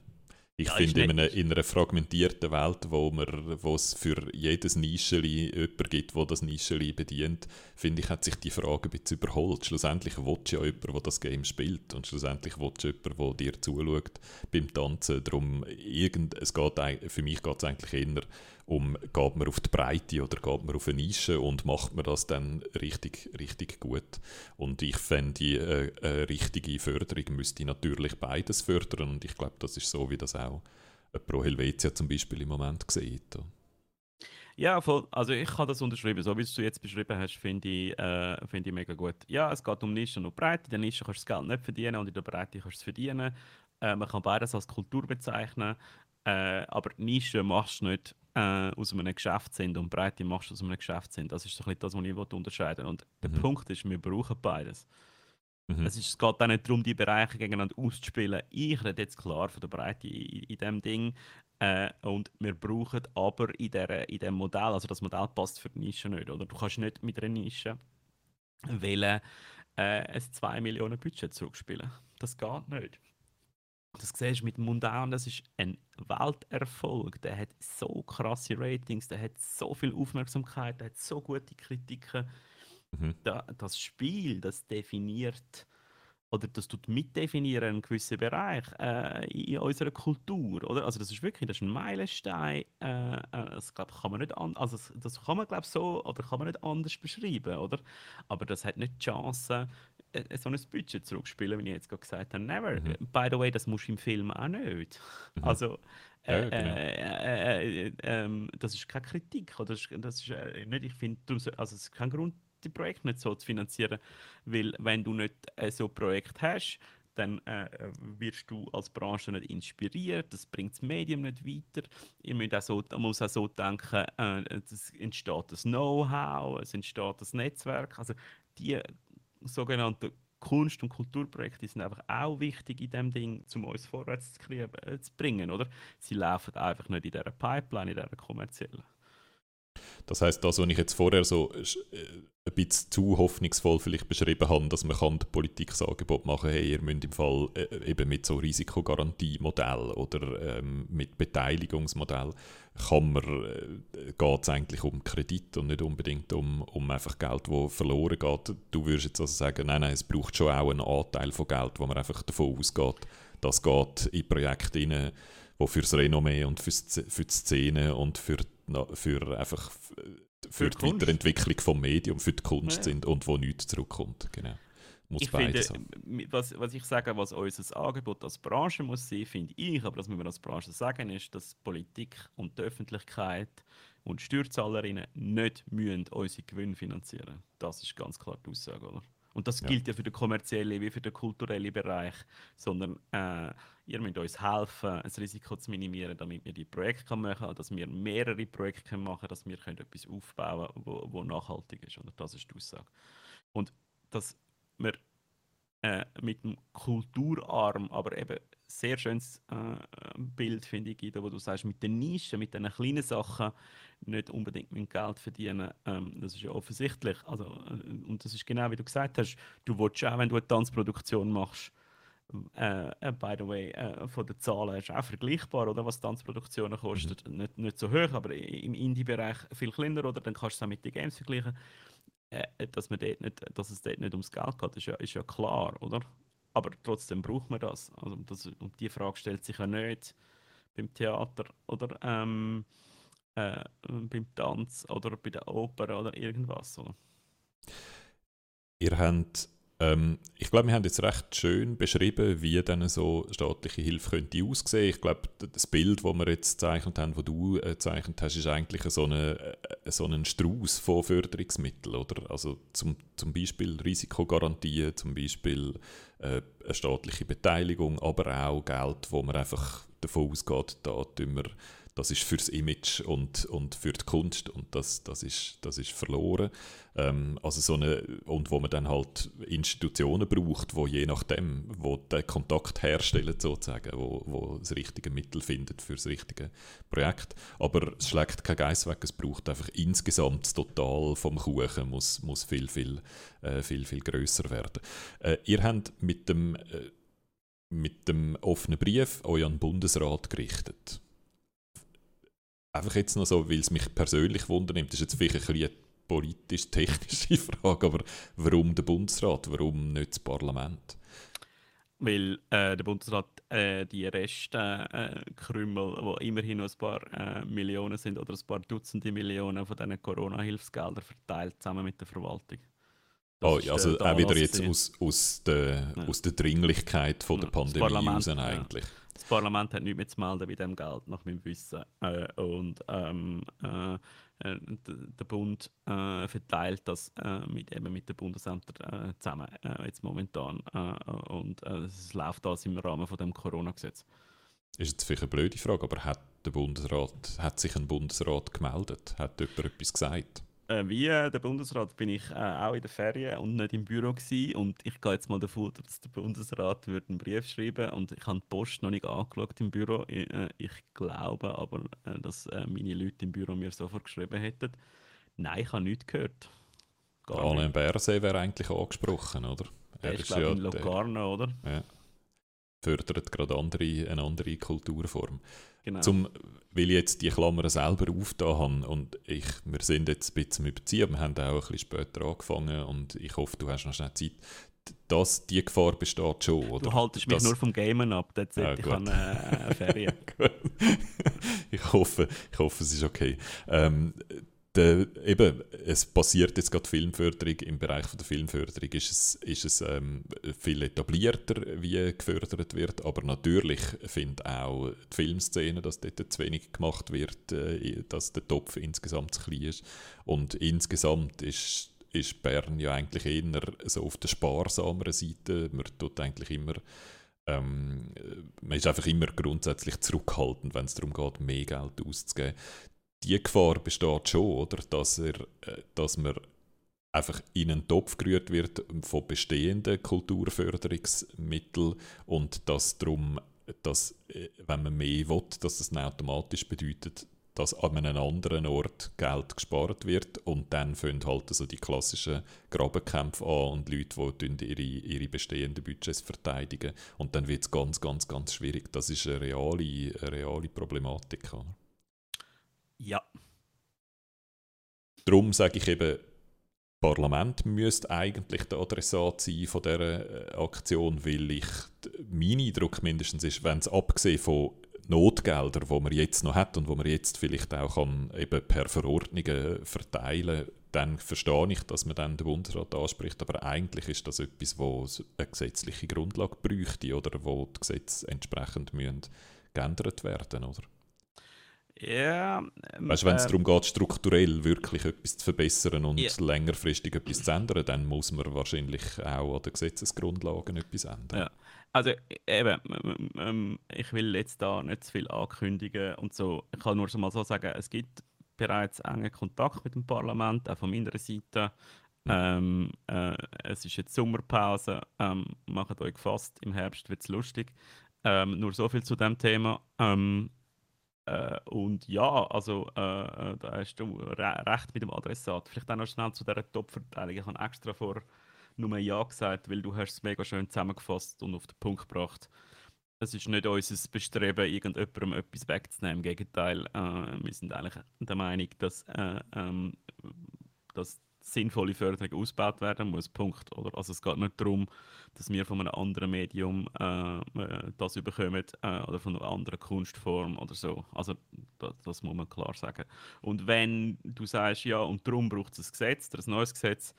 Ich ja, finde, in, einer, in einer fragmentierten Welt, wo, man, wo es für jedes Nischeli jemanden gibt, der das Nischeli bedient, finde ich, hat sich die Frage ein bisschen überholt. Schlussendlich willst du ja jemanden, der das Game spielt und schlussendlich willst du jemanden, der dir zuschaut beim Tanzen. Darum, irgend, es geht, für mich geht es eigentlich eher um, geht man auf die Breite oder geht man auf eine Nische und macht man das dann richtig, richtig gut. Und ich fände, äh, eine richtige Förderung müsste natürlich beides fördern und ich glaube, das ist so, wie das auch Pro Helvetia zum Beispiel im Moment sieht. Ja, voll. Also ich kann das unterschreiben. So wie du es jetzt beschrieben hast, finde ich, äh, find ich mega gut. Ja, es geht um Nischen und Breite. In der Nische kannst du das Geld nicht verdienen und in der Breite kannst du es verdienen. Äh, man kann beides als Kultur bezeichnen. Äh, aber Nische machst du nicht äh, aus einem Geschäftssinn und Breite machst du aus einem Geschäftssinn. Das ist so ein bisschen das, was ich unterscheiden will. Und der mhm. Punkt ist, wir brauchen beides. Mhm. Es, ist, es geht auch nicht darum, die Bereiche gegeneinander auszuspielen. Ich rede jetzt klar von der Breite in, in diesem Ding. Äh, und wir brauchen aber in, der, in dem Modell, also das Modell passt für die Nische nicht. Oder? Du kannst nicht mit einer Nische wählen, äh, ein 2 Millionen Budget zurückspielen. Das geht nicht. Das siehst du mit Mundan, das ist ein Welterfolg. Der hat so krasse Ratings, der hat so viel Aufmerksamkeit, der hat so gute Kritiken. Mhm. Da, das Spiel, das definiert oder das tut mitdefinieren einen gewissen Bereich äh, in unserer Kultur, oder? Also das ist wirklich, das ist ein Meilenstein. Äh, äh das glaub, kann man nicht an, also das, das kann man glaube so oder kann man nicht anders beschreiben, oder? Aber das hat nicht die Chance, so ein Budget zurückspielen, wie ich jetzt gerade gesagt habe. Never. Mhm. By the way, das musst du im Film auch nicht. Mhm. Also, äh, ja, genau. äh, äh, ähm, das ist keine Kritik. Oder das ist, das ist nicht, ich finde, also es ist kein Grund, die Projekte nicht so zu finanzieren, weil wenn du nicht so ein Projekt hast, dann äh, wirst du als Branche nicht inspiriert, das bringt das Medium nicht weiter. Ihr müsst auch so, man muss auch so denken, äh, es entsteht das Know-how, es entsteht das Netzwerk. Also die sogenannten Kunst- und Kulturprojekte sind einfach auch wichtig in dem Ding, um uns vorwärts zu, kriegen, äh, zu bringen, oder? Sie laufen einfach nicht in dieser Pipeline, in dieser kommerziellen. Das heißt, das, was ich jetzt vorher so äh, ein bisschen zu hoffnungsvoll vielleicht beschrieben habe, dass man kann Politik das Angebot machen hey, ihr müsst im Fall äh, eben mit so Risikogarantiemodell oder ähm, mit Beteiligungsmodell kann man, äh, geht es eigentlich um Kredit und nicht unbedingt um, um einfach Geld, das verloren geht. Du würdest jetzt also sagen, nein, nein, es braucht schon auch einen Anteil von Geld, wo man einfach davon ausgeht, das geht in Projekte rein, die für das Renommee und für die Szene und für, für einfach für, die, die Weiterentwicklung vom Medium, für die Kunst ja. sind und wo nichts zurückkommt. Genau. Muss ich finde, was, was ich sage, was unser Angebot als Branche muss sein, finde ich, aber das müssen wir als Branche sagen, ist, dass Politik und die Öffentlichkeit und Steuerzahlerinnen nicht müssen unsere Gewinne finanzieren Das ist ganz klar die Aussage, oder? Und das ja. gilt ja für den kommerziellen wie für den kulturellen Bereich, sondern äh, ihr müsst uns helfen, das Risiko zu minimieren, damit wir die Projekte machen können, dass wir mehrere Projekte machen können, dass wir etwas aufbauen können, wo, nachhaltig ist. Oder? Das ist die Aussage. Und dass wir äh, mit dem Kulturarm, aber eben sehr schönes äh, Bild, finde ich, Guido, wo du sagst, mit den Nischen, mit den kleinen Sachen nicht unbedingt mit Geld verdienen. Ähm, das ist ja offensichtlich. Also, äh, und das ist genau wie du gesagt hast, du willst auch, wenn du eine Tanzproduktion machst, äh, äh, by the way, äh, von den Zahlen ist auch vergleichbar, oder was Tanzproduktionen kosten. Mhm. Nicht, nicht so hoch, aber im Indie-Bereich viel kleiner, oder dann kannst du es auch mit den Games vergleichen. Äh, dass, man dort nicht, dass es dort nicht ums Geld geht, ist ja, ist ja klar, oder? Aber trotzdem braucht man das. Also das. Und die Frage stellt sich ja nicht beim Theater oder ähm, äh, beim Tanz oder bei der Oper oder irgendwas. Oder? Ihr habt ähm, ich glaube, wir haben jetzt recht schön beschrieben, wie dann so staatliche Hilfe könnte aussehen. Ich glaube, das Bild, das wir jetzt gezeichnet haben, das du äh, gezeichnet hast, ist eigentlich so, eine, äh, so ein Strauß von Förderungsmitteln, oder? Also zum, zum Beispiel Risikogarantien, zum Beispiel äh, eine staatliche Beteiligung, aber auch Geld, wo man einfach davon ausgeht, da tun wir das ist fürs Image und, und für die Kunst und das, das, ist, das ist verloren. Ähm, also so eine, und wo man dann halt Institutionen braucht, wo je nachdem, wo den Kontakt herstellen sozusagen, wo, wo das richtige Mittel findet für das richtige Projekt. Aber es schlägt kein Geist weg, es braucht einfach insgesamt das Total vom Kuchen muss, muss viel, viel, äh, viel, viel grösser werden. Äh, ihr habt mit dem, äh, mit dem offenen Brief euch an den Bundesrat gerichtet einfach jetzt noch so, weil es mich persönlich wundernimmt, das ist jetzt vielleicht eine politisch-technische Frage, aber warum der Bundesrat, warum nicht das Parlament? Weil äh, der Bundesrat äh, die Restkrümel, äh, die immerhin noch ein paar äh, Millionen sind oder ein paar Dutzende Millionen von diesen Corona-Hilfsgeldern verteilt, zusammen mit der Verwaltung. oh, also auch wieder jetzt aus, aus, der, ja. aus der Dringlichkeit von der Pandemie heraus eigentlich. Ja. Das Parlament hat nichts mehr zu melden bei dem Geld, nach meinem Wissen. Äh, und ähm, äh, äh der Bund äh, verteilt das äh, mit, eben mit den Bundesämtern äh, zusammen, jetzt momentan. und es läuft alles im Rahmen von dem Corona-Gesetz. Ist jetzt vielleicht eine blöde Frage, aber hat, der Bundesrat, hat sich ein Bundesrat gemeldet? Hat jemand etwas gesagt? Äh, wie äh, der Bundesrat bin ich äh, auch in der Ferien und nicht im Büro gewesen. und ich gehe jetzt mal davon aus, dass der Bundesrat wird einen Brief schreiben und ich habe die Post noch nicht angeschaut im Büro. Ich, äh, ich glaube aber, äh, dass äh, meine Leute im Büro mir sofort geschrieben hätten. Nein, ich habe nichts gehört. Gar Alain Berset wäre eigentlich angesprochen, oder? Er ist, ist glaube ja in Locarno, oder? Ja fördert gerade andere, eine andere Kulturform. Genau. Zum, weil ich jetzt die Klammern selber aufgetan habe und ich, wir sind jetzt ein bisschen überziehen, wir haben auch ein bisschen später angefangen und ich hoffe, du hast noch schnell Zeit. Das, die Gefahr besteht schon, oder? Du haltest mich das, nur vom Gamen ab, that's ah, ich habe äh, Ferien. ich, hoffe, ich hoffe, es ist okay. Ähm, der, eben, es passiert jetzt gerade Filmförderung, im Bereich von der Filmförderung ist es, ist es ähm, viel etablierter, wie gefördert wird, aber natürlich findet auch die Filmszene, dass dort zu wenig gemacht wird, äh, dass der Topf insgesamt zu klein ist. Und insgesamt ist, ist Bern ja eigentlich eher so auf der sparsameren Seite, man tut eigentlich immer ähm, man ist einfach immer grundsätzlich zurückhaltend, wenn es darum geht, mehr Geld auszugeben die Gefahr besteht schon, oder? Dass, er, äh, dass man einfach in einen Topf gerührt wird von bestehenden Kulturförderungsmitteln und dass darum, dass, äh, wenn man mehr will, dass das automatisch bedeutet, dass an einem anderen Ort Geld gespart wird und dann fangen halt also die klassischen Grabenkämpfe an und Leute, die ihre, ihre bestehenden Budgets verteidigen und dann wird es ganz, ganz, ganz schwierig. Das ist eine reale, eine reale Problematik. Oder? Ja. Darum sage ich eben, das Parlament müsste eigentlich der Adressat sein von dieser äh, Aktion, weil ich, mein Eindruck mindestens ist, wenn es abgesehen von Notgeldern, die man jetzt noch hat und wo man jetzt vielleicht auch kann, eben per Verordnungen verteilen dann verstehe ich, dass man dann den Bundesrat anspricht, aber eigentlich ist das etwas, wo eine gesetzliche Grundlage bräuchte oder wo die Gesetze entsprechend müssen geändert werden, oder? Ja. Ähm, weißt du, wenn es äh, darum geht, strukturell wirklich etwas zu verbessern und ja. längerfristig etwas zu ändern, dann muss man wahrscheinlich auch an den Gesetzesgrundlagen etwas ändern. Ja. Also eben, ähm, ich will jetzt da nicht zu viel ankündigen und so. Ich kann nur so mal so sagen, es gibt bereits engen Kontakt mit dem Parlament, auch von meiner Seite. Ähm, äh, es ist jetzt Sommerpause, ähm, macht euch gefasst, im Herbst wird es lustig. Ähm, nur so viel zu dem Thema. Ähm, äh, und ja, also äh, äh, da hast du re recht mit dem Adressat. Vielleicht auch noch schnell zu dieser Top-Verteilung. Ich habe extra vor nur Ja gesagt, weil du hast es mega schön zusammengefasst und auf den Punkt gebracht. Es ist nicht unser Bestreben, irgendjemandem etwas wegzunehmen. Im Gegenteil, äh, wir sind eigentlich der Meinung, dass, äh, ähm, dass sinnvolle Förderung ausgebaut werden muss. Punkt. Oder? Also es geht nicht darum, dass wir von einem anderen Medium äh, äh, das überkommen äh, oder von einer anderen Kunstform oder so. Also das, das, muss man klar sagen. Und wenn du sagst, ja, und darum braucht es ein Gesetz, ein neues Gesetz,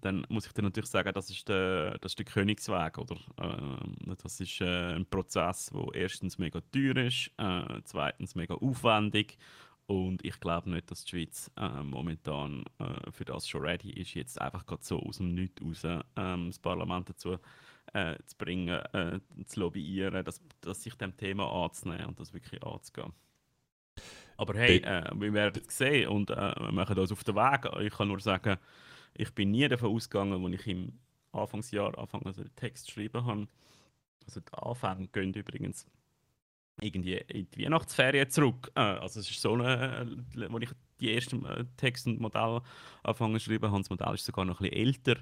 dann muss ich dir natürlich sagen, das ist der, das ist der Königsweg. Oder? Äh, das ist äh, ein Prozess, der erstens mega teuer ist, äh, zweitens mega aufwendig. Und ich glaube nicht, dass die Schweiz äh, momentan äh, für das schon ready ist, jetzt einfach so aus dem Nichts raus ähm, das Parlament dazu äh, zu bringen, äh, zu lobbyieren, dass, dass sich dem Thema anzunehmen und das wirklich anzugehen. Aber hey, äh, wir werden es sehen und äh, wir machen das auf den Weg. Ich kann nur sagen, ich bin nie davon ausgegangen, als ich im Anfangsjahr anfangen, also den Text geschrieben habe. Also die Anfänge gehen übrigens irgendwie in die Weihnachtsferien zurück. Äh, also es ist so eine, äh, wo ich die ersten äh, Texte und Modelle angefangen zu schreiben habe, das Modell ist sogar noch ein bisschen älter.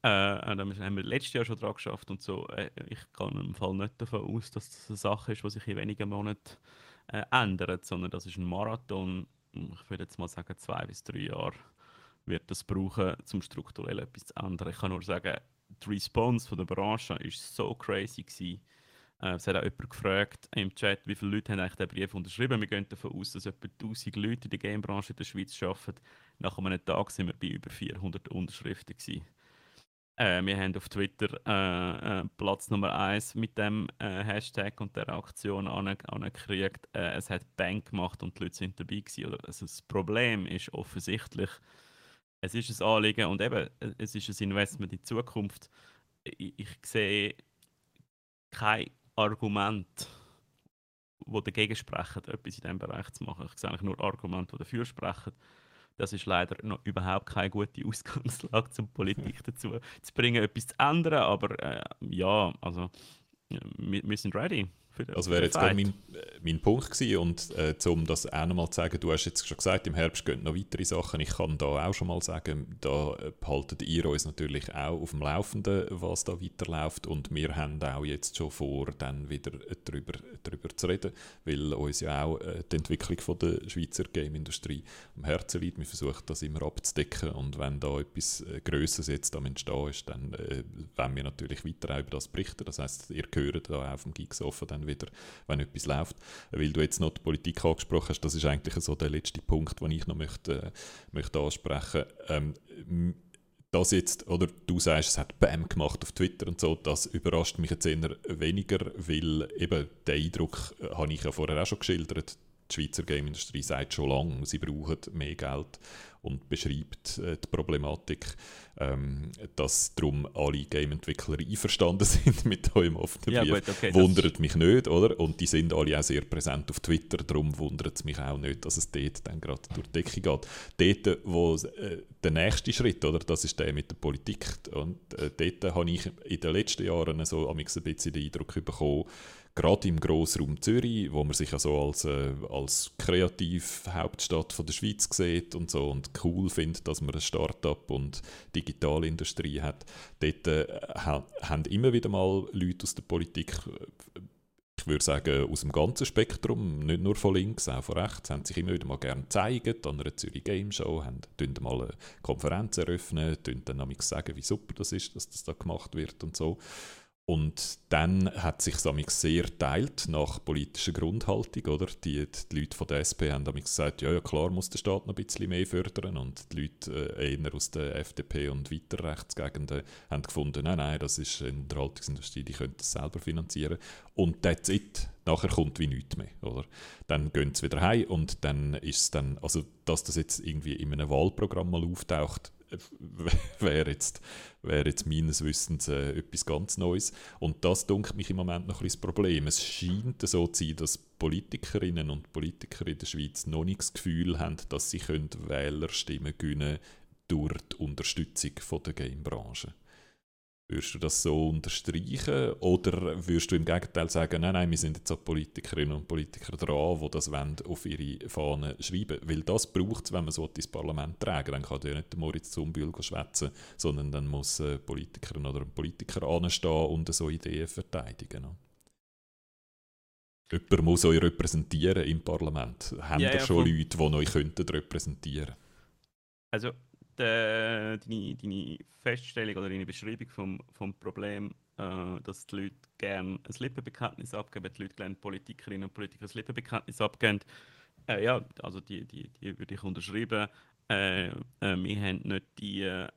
Äh, da haben wir letztes Jahr schon dran geschafft und so. Ich gehe im Fall nicht davon aus, dass das eine Sache ist, die sich in wenigen Monaten äh, ändert, sondern das ist ein Marathon. Ich würde jetzt mal sagen, zwei bis drei Jahre wird das brauchen, um strukturell etwas zu ändern. Ich kann nur sagen, die Response von der Branche war so crazy gewesen. Äh, es hat auch jemand gefragt im Chat, wie viele Leute haben eigentlich den Brief unterschrieben. Wir gehen davon aus, dass etwa 1000 Leute in der Gamebranche in der Schweiz arbeiten. Nach einem Tag sind wir bei über 400 Unterschriften. Äh, wir haben auf Twitter äh, äh, Platz Nummer 1 mit dem äh, Hashtag und der Aktion angekriegt. Äh, es hat Bank gemacht und die Leute sind dabei gewesen. Also das Problem ist offensichtlich, es ist ein Anliegen und eben, es ist ein Investment in die Zukunft. Ich, ich sehe kein Argument, die dagegen sprechen, etwas in diesem Bereich zu machen. Ich sehe eigentlich nur Argumente, die dafür sprechen. Das ist leider noch überhaupt keine gute Ausgangslage, um Politik dazu zu bringen, etwas zu ändern. Aber äh, ja, also wir, wir sind ready. Das wäre jetzt gerade mein, äh, mein Punkt gewesen. Und äh, um das auch nochmal zu sagen, du hast jetzt schon gesagt, im Herbst gehen noch weitere Sachen. Ich kann da auch schon mal sagen, da behaltet ihr uns natürlich auch auf dem Laufenden, was da weiterläuft. Und wir haben auch jetzt schon vor, dann wieder darüber, darüber zu reden, weil uns ja auch äh, die Entwicklung von der Schweizer Game-Industrie am Herzen liegt. Wir versuchen das immer abzudecken. Und wenn da etwas äh, Größeres jetzt am Entstehen ist, dann äh, wollen wir natürlich weiter auch über das berichten. Das heisst, ihr hört da auf dem Geeks Offen dann wieder, wenn etwas läuft. Weil du jetzt noch die Politik angesprochen hast, das ist eigentlich so der letzte Punkt, den ich noch möchte, äh, möchte ansprechen ähm, das jetzt, oder du sagst, es hat BAM gemacht auf Twitter und so, das überrascht mich jetzt eher weniger, weil eben der Eindruck, äh, habe ich ja vorher auch schon geschildert, die Schweizer Game-Industrie sagt schon lange, sie brauchen mehr Geld und beschreibt äh, die Problematik, ähm, dass darum alle Game-Entwickler einverstanden sind mit eurem offenen ja, Brief. Gut, okay, wundert mich nicht, oder? Und die sind alle auch sehr präsent auf Twitter, darum wundert es mich auch nicht, dass es dort dann gerade durch die Decke geht. Dort, wo äh, der nächste Schritt, oder, das ist der mit der Politik, und äh, dort habe ich in den letzten Jahren so ein bisschen den Eindruck bekommen, gerade im Grossraum Zürich, wo man sich ja so als, äh, als Kreativhauptstadt von der Schweiz sieht und so und cool findet, dass man ein Start-up und Digitalindustrie hat, dort äh, haben immer wieder mal Leute aus der Politik ich würde sagen, aus dem ganzen Spektrum, nicht nur von links, auch von rechts, haben sich immer wieder mal gerne gezeigt an einer Zürich Game Show, haben mal eine Konferenz eröffnen, dann sagen, wie super das ist, dass das da gemacht wird und so. Und dann hat sich es sehr teilt nach politischer Grundhaltung. Oder? Die, die Leute von der SP haben gesagt, ja, ja, klar muss der Staat noch ein bisschen mehr fördern. Und die Leute äh, eher aus der FDP und weiter Rechtsgegenden haben gefunden, nein, nein, das ist eine Unterhaltungsindustrie, die könnte das selber finanzieren. Und that's it. Nachher kommt wie nichts mehr. Oder? Dann gehen sie wieder heim und dann ist es dann, also dass das jetzt irgendwie in einem Wahlprogramm mal auftaucht, wäre jetzt, wär jetzt meines Wissens äh, etwas ganz Neues. Und das dunkelt mich im Moment noch ein bisschen das Problem. Es scheint so zu sein, dass Politikerinnen und Politiker in der Schweiz noch nicht das Gefühl haben, dass sie Wählerstimmen gewinnen durch die Unterstützung der Gamebranche. Würdest du das so unterstreichen oder würdest du im Gegenteil sagen, nein, nein, wir sind jetzt auch Politikerinnen und Politiker dran, die das wollen, auf ihre Fahnen schreiben Weil das braucht es, wenn man so ins Parlament tragen Dann kann ja nicht der Moritz Zumbühl schwätzen, sondern dann muss eine Politikerin oder ein Politiker anstehen und so Ideen verteidigen. No? Jemand muss euch repräsentieren im Parlament. Haben ja, ja, schon. Leute, die euch könnten repräsentieren Also äh, deine, deine Feststellung oder deine Beschreibung vom, vom Problem, äh, dass die Leute gerne ein Lippenbekenntnis abgeben, die Leute gerne Politikerinnen und Politiker ein Lippenbekenntnis abgeben, äh, ja, also die, die, die würde ich unterschreiben. äh, äh, wir haben nicht die äh,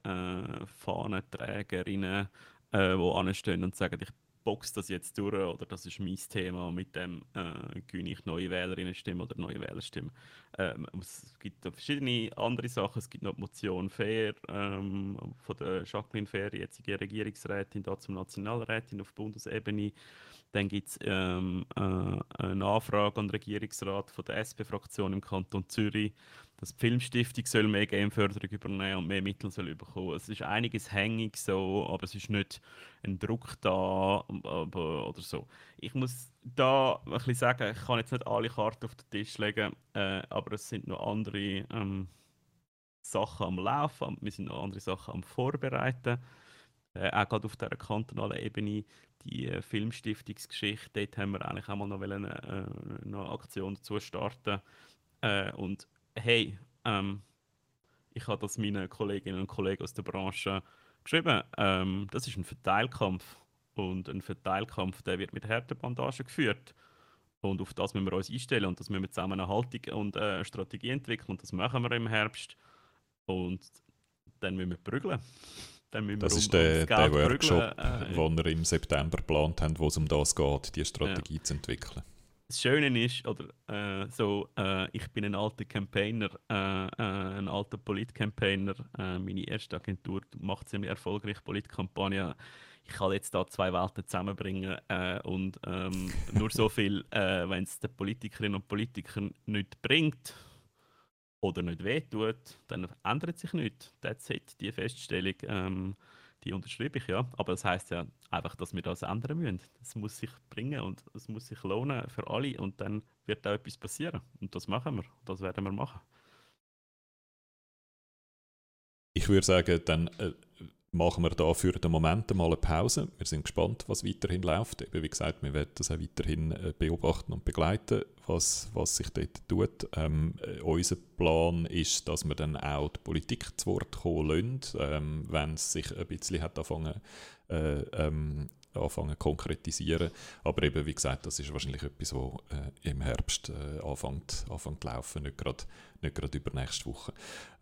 Fahnenträgerinnen, äh, die anstehen und sagen, ich boxe das jetzt durch oder das ist mein Thema, mit dem äh, gewinne ich neue Wählerinnenstimmen oder neue Wählerstimmen. Ähm, es gibt verschiedene andere Sachen. Es gibt noch die Motion Fair ähm, von der Jacqueline Fair, jetzige Regierungsrätin, da zum Nationalrätin auf Bundesebene. Dann gibt es ähm, äh, eine Anfrage an den Regierungsrat von der SP-Fraktion im Kanton Zürich, dass die Filmstiftung soll mehr Gameförderung übernehmen und mehr Mittel soll bekommen. Es ist einiges hängig so, aber es ist nicht ein Druck da aber, oder so. Ich muss da ein bisschen sagen, ich kann jetzt nicht alle Karten auf den Tisch legen, äh, aber es sind noch andere ähm, Sachen am Laufen, wir sind noch andere Sachen am Vorbereiten. Äh, auch gerade auf der kantonalen Ebene die äh, Filmstiftungsgeschichte, dort haben wir eigentlich auch mal noch eine, äh, eine Aktion dazu starten. Äh, und hey, ähm, ich habe das meinen Kolleginnen und Kollegen aus der Branche geschrieben. Ähm, das ist ein Verteilkampf. Und ein Verteilkampf, der wird mit harten Bandagen geführt. Und auf das müssen wir uns einstellen und das müssen wir zusammen eine Haltung und äh, eine Strategie entwickeln. Und das machen wir im Herbst. Und dann müssen wir prügeln. Dann müssen das wir um, ist der, der Workshop, äh, den wir im September geplant haben, wo es um das geht, die Strategie ja. zu entwickeln. Das Schöne ist, oder äh, so, äh, ich bin ein alter Campaigner, äh, äh ein alter Polit-Campaigner. Äh, meine erste Agentur macht ziemlich erfolgreich Politkampagne. Ich kann jetzt da zwei Welten zusammenbringen äh, und ähm, nur so viel, wenn es den Politikerinnen und Politikern nicht bringt, oder nicht wehtut, dann ändert sich nichts. That's it, die Feststellung, ähm, die unterschreibe ich ja. Aber das heißt ja einfach, dass wir das ändern müssen. Das muss sich bringen und es muss sich lohnen für alle und dann wird auch etwas passieren. Und das machen wir. Das werden wir machen. Ich würde sagen, dann äh, machen wir da für den Moment mal eine Pause. Wir sind gespannt, was weiterhin läuft. Eben, wie gesagt, wir werden das auch weiterhin äh, beobachten und begleiten, was, was sich dort tut. Ähm, äh, unser Plan ist, dass wir dann auch die Politik zu Wort kommen lassen, ähm, wenn es sich ein bisschen hat anfangen, äh, ähm, anfangen konkretisieren. Aber eben, wie gesagt, das ist wahrscheinlich etwas, was äh, im Herbst äh, anfängt, anfängt zu laufen, nicht gerade nicht über nächste Woche.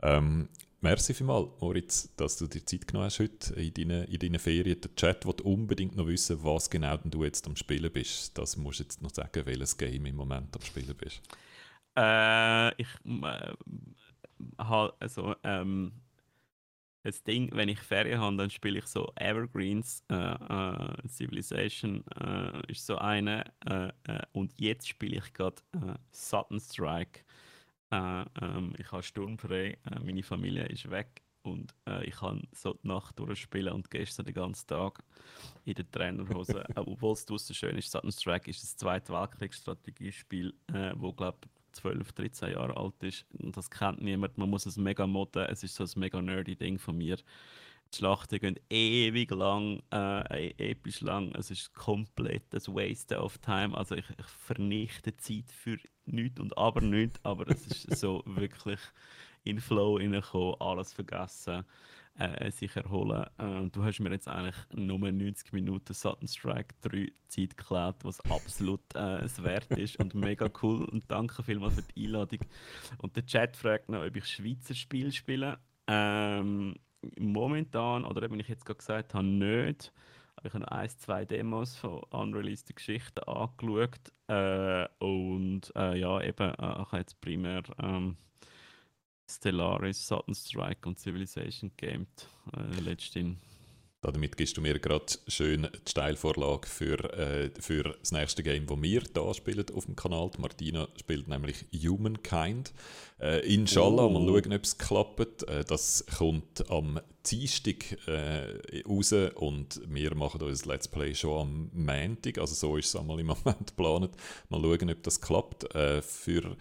Ähm, Merci vielmals, Moritz, dass du dir Zeit genommen hast heute in deinen, in deinen Ferien. Der Chat will unbedingt noch wissen, was genau du jetzt am Spielen bist. Das musst du jetzt noch sagen, welches Game im Moment am Spielen bist. Äh, ich äh, habe also ähm, das Ding, wenn ich Ferien habe, dann spiele ich so Evergreens. Äh, äh, Civilization äh, ist so eine. Äh, und jetzt spiele ich gerade Sudden Strike. Äh, ähm, ich habe sturmfrei, äh, meine Familie ist weg und äh, ich kann so die Nacht durchspielen und gestern den ganzen Tag in der Trainerhose. äh, Obwohl es draußen schön ist, Saturn Strike ist das zweite Weltkriegsstrategiespiel, äh, wo glaube 12, 13 Jahre alt ist. Und das kennt niemand. Man muss es mega modden. Es ist so ein mega nerdy Ding von mir. Die Schlachten gehen ewig lang, äh, episch lang. Es ist komplett ein Waste of Time. Also ich, ich vernichte Zeit für nichts und aber nichts. Aber es ist so wirklich in Flow reingekommen, alles vergessen, äh, sich erholen. Äh, du hast mir jetzt eigentlich nur 90 Minuten Sudden Strike 3 Zeit geklaut, was absolut äh, es wert ist und mega cool. Und danke vielmals für die Einladung. Und der Chat fragt noch, ob ich Schweizer Spiel spiele. Ähm, momentan, oder eben ich jetzt gerade gesagt habe, nicht. Aber ich habe ein, zwei Demos von unreleased Geschichten angeschaut. Äh, und äh, ja, eben, äh, ich habe jetzt primär ähm, Stellaris, Sudden Strike und Civilization gamed äh, letztens. Damit gibst du mir gerade schön die Steilvorlage für, äh, für das nächste Game, das wir hier spielen auf dem Kanal. Die Martina spielt nämlich Humankind. Äh, inshallah, oh. mal schauen, ob es klappt. Äh, das kommt am Dienstag äh, raus und wir machen unser Let's Play schon am Montag. Also so ist es einmal im Moment geplant. Mal schauen, ob das klappt. Äh, für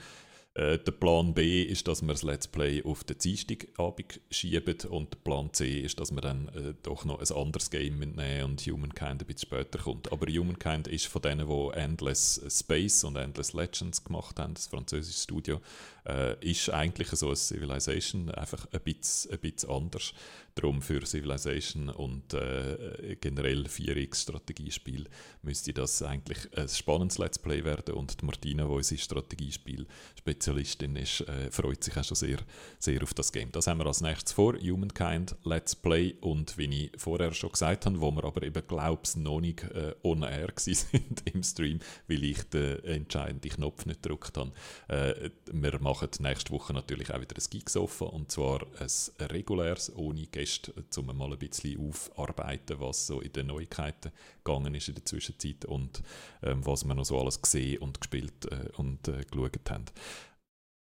äh, der Plan B ist, dass wir das Let's Play auf den Dienstagabend schieben und der Plan C ist, dass wir dann äh, doch noch ein anderes Game mitnehmen und Humankind ein bisschen später kommt. Aber Humankind ist von denen, die Endless Space und Endless Legends gemacht haben, das französische Studio, äh, ist eigentlich so ein Civilization, einfach ein bisschen, ein bisschen anders. darum für Civilization und äh, generell 4X-Strategiespiel müsste das eigentlich ein spannendes Let's Play werden und die Martina, die unsere Strategiespiel-Spezialistin ist, äh, freut sich auch schon sehr, sehr auf das Game. Das haben wir als nächstes vor, Humankind Let's Play und wie ich vorher schon gesagt habe, wo wir aber eben glaub's noch nicht äh, on air sind im Stream, weil ich den entscheidenden Knopf nicht gedrückt habe. Äh, wir machen nächste Woche natürlich auch wieder ein Geeksofa und zwar ein reguläres, ohne Gäste, um mal ein bisschen aufarbeiten, was so in den Neuigkeiten gegangen ist in der Zwischenzeit und ähm, was wir noch so alles gesehen und gespielt äh, und äh, geschaut haben.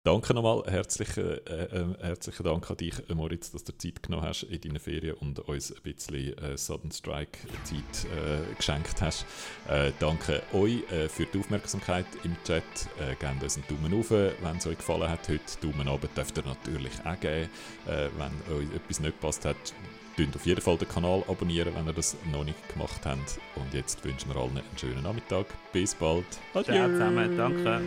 Danke nochmal, herzlichen, äh, äh, herzlichen Dank an dich, Moritz, dass du Zeit genommen hast in deinen Ferien und uns ein bisschen äh, Sudden Strike Zeit äh, geschenkt hast. Äh, danke euch äh, für die Aufmerksamkeit im Chat. Äh, gebt uns einen Daumen hoch, wenn es euch gefallen hat heute. Daumen runter dürft ihr natürlich auch geben. wenn euch etwas nicht gepasst hat, Könnt auf jeden Fall den Kanal abonnieren, wenn ihr das noch nicht gemacht habt. Und jetzt wünschen wir allen einen schönen Nachmittag. Bis bald. Adieu. Ciao zusammen, danke.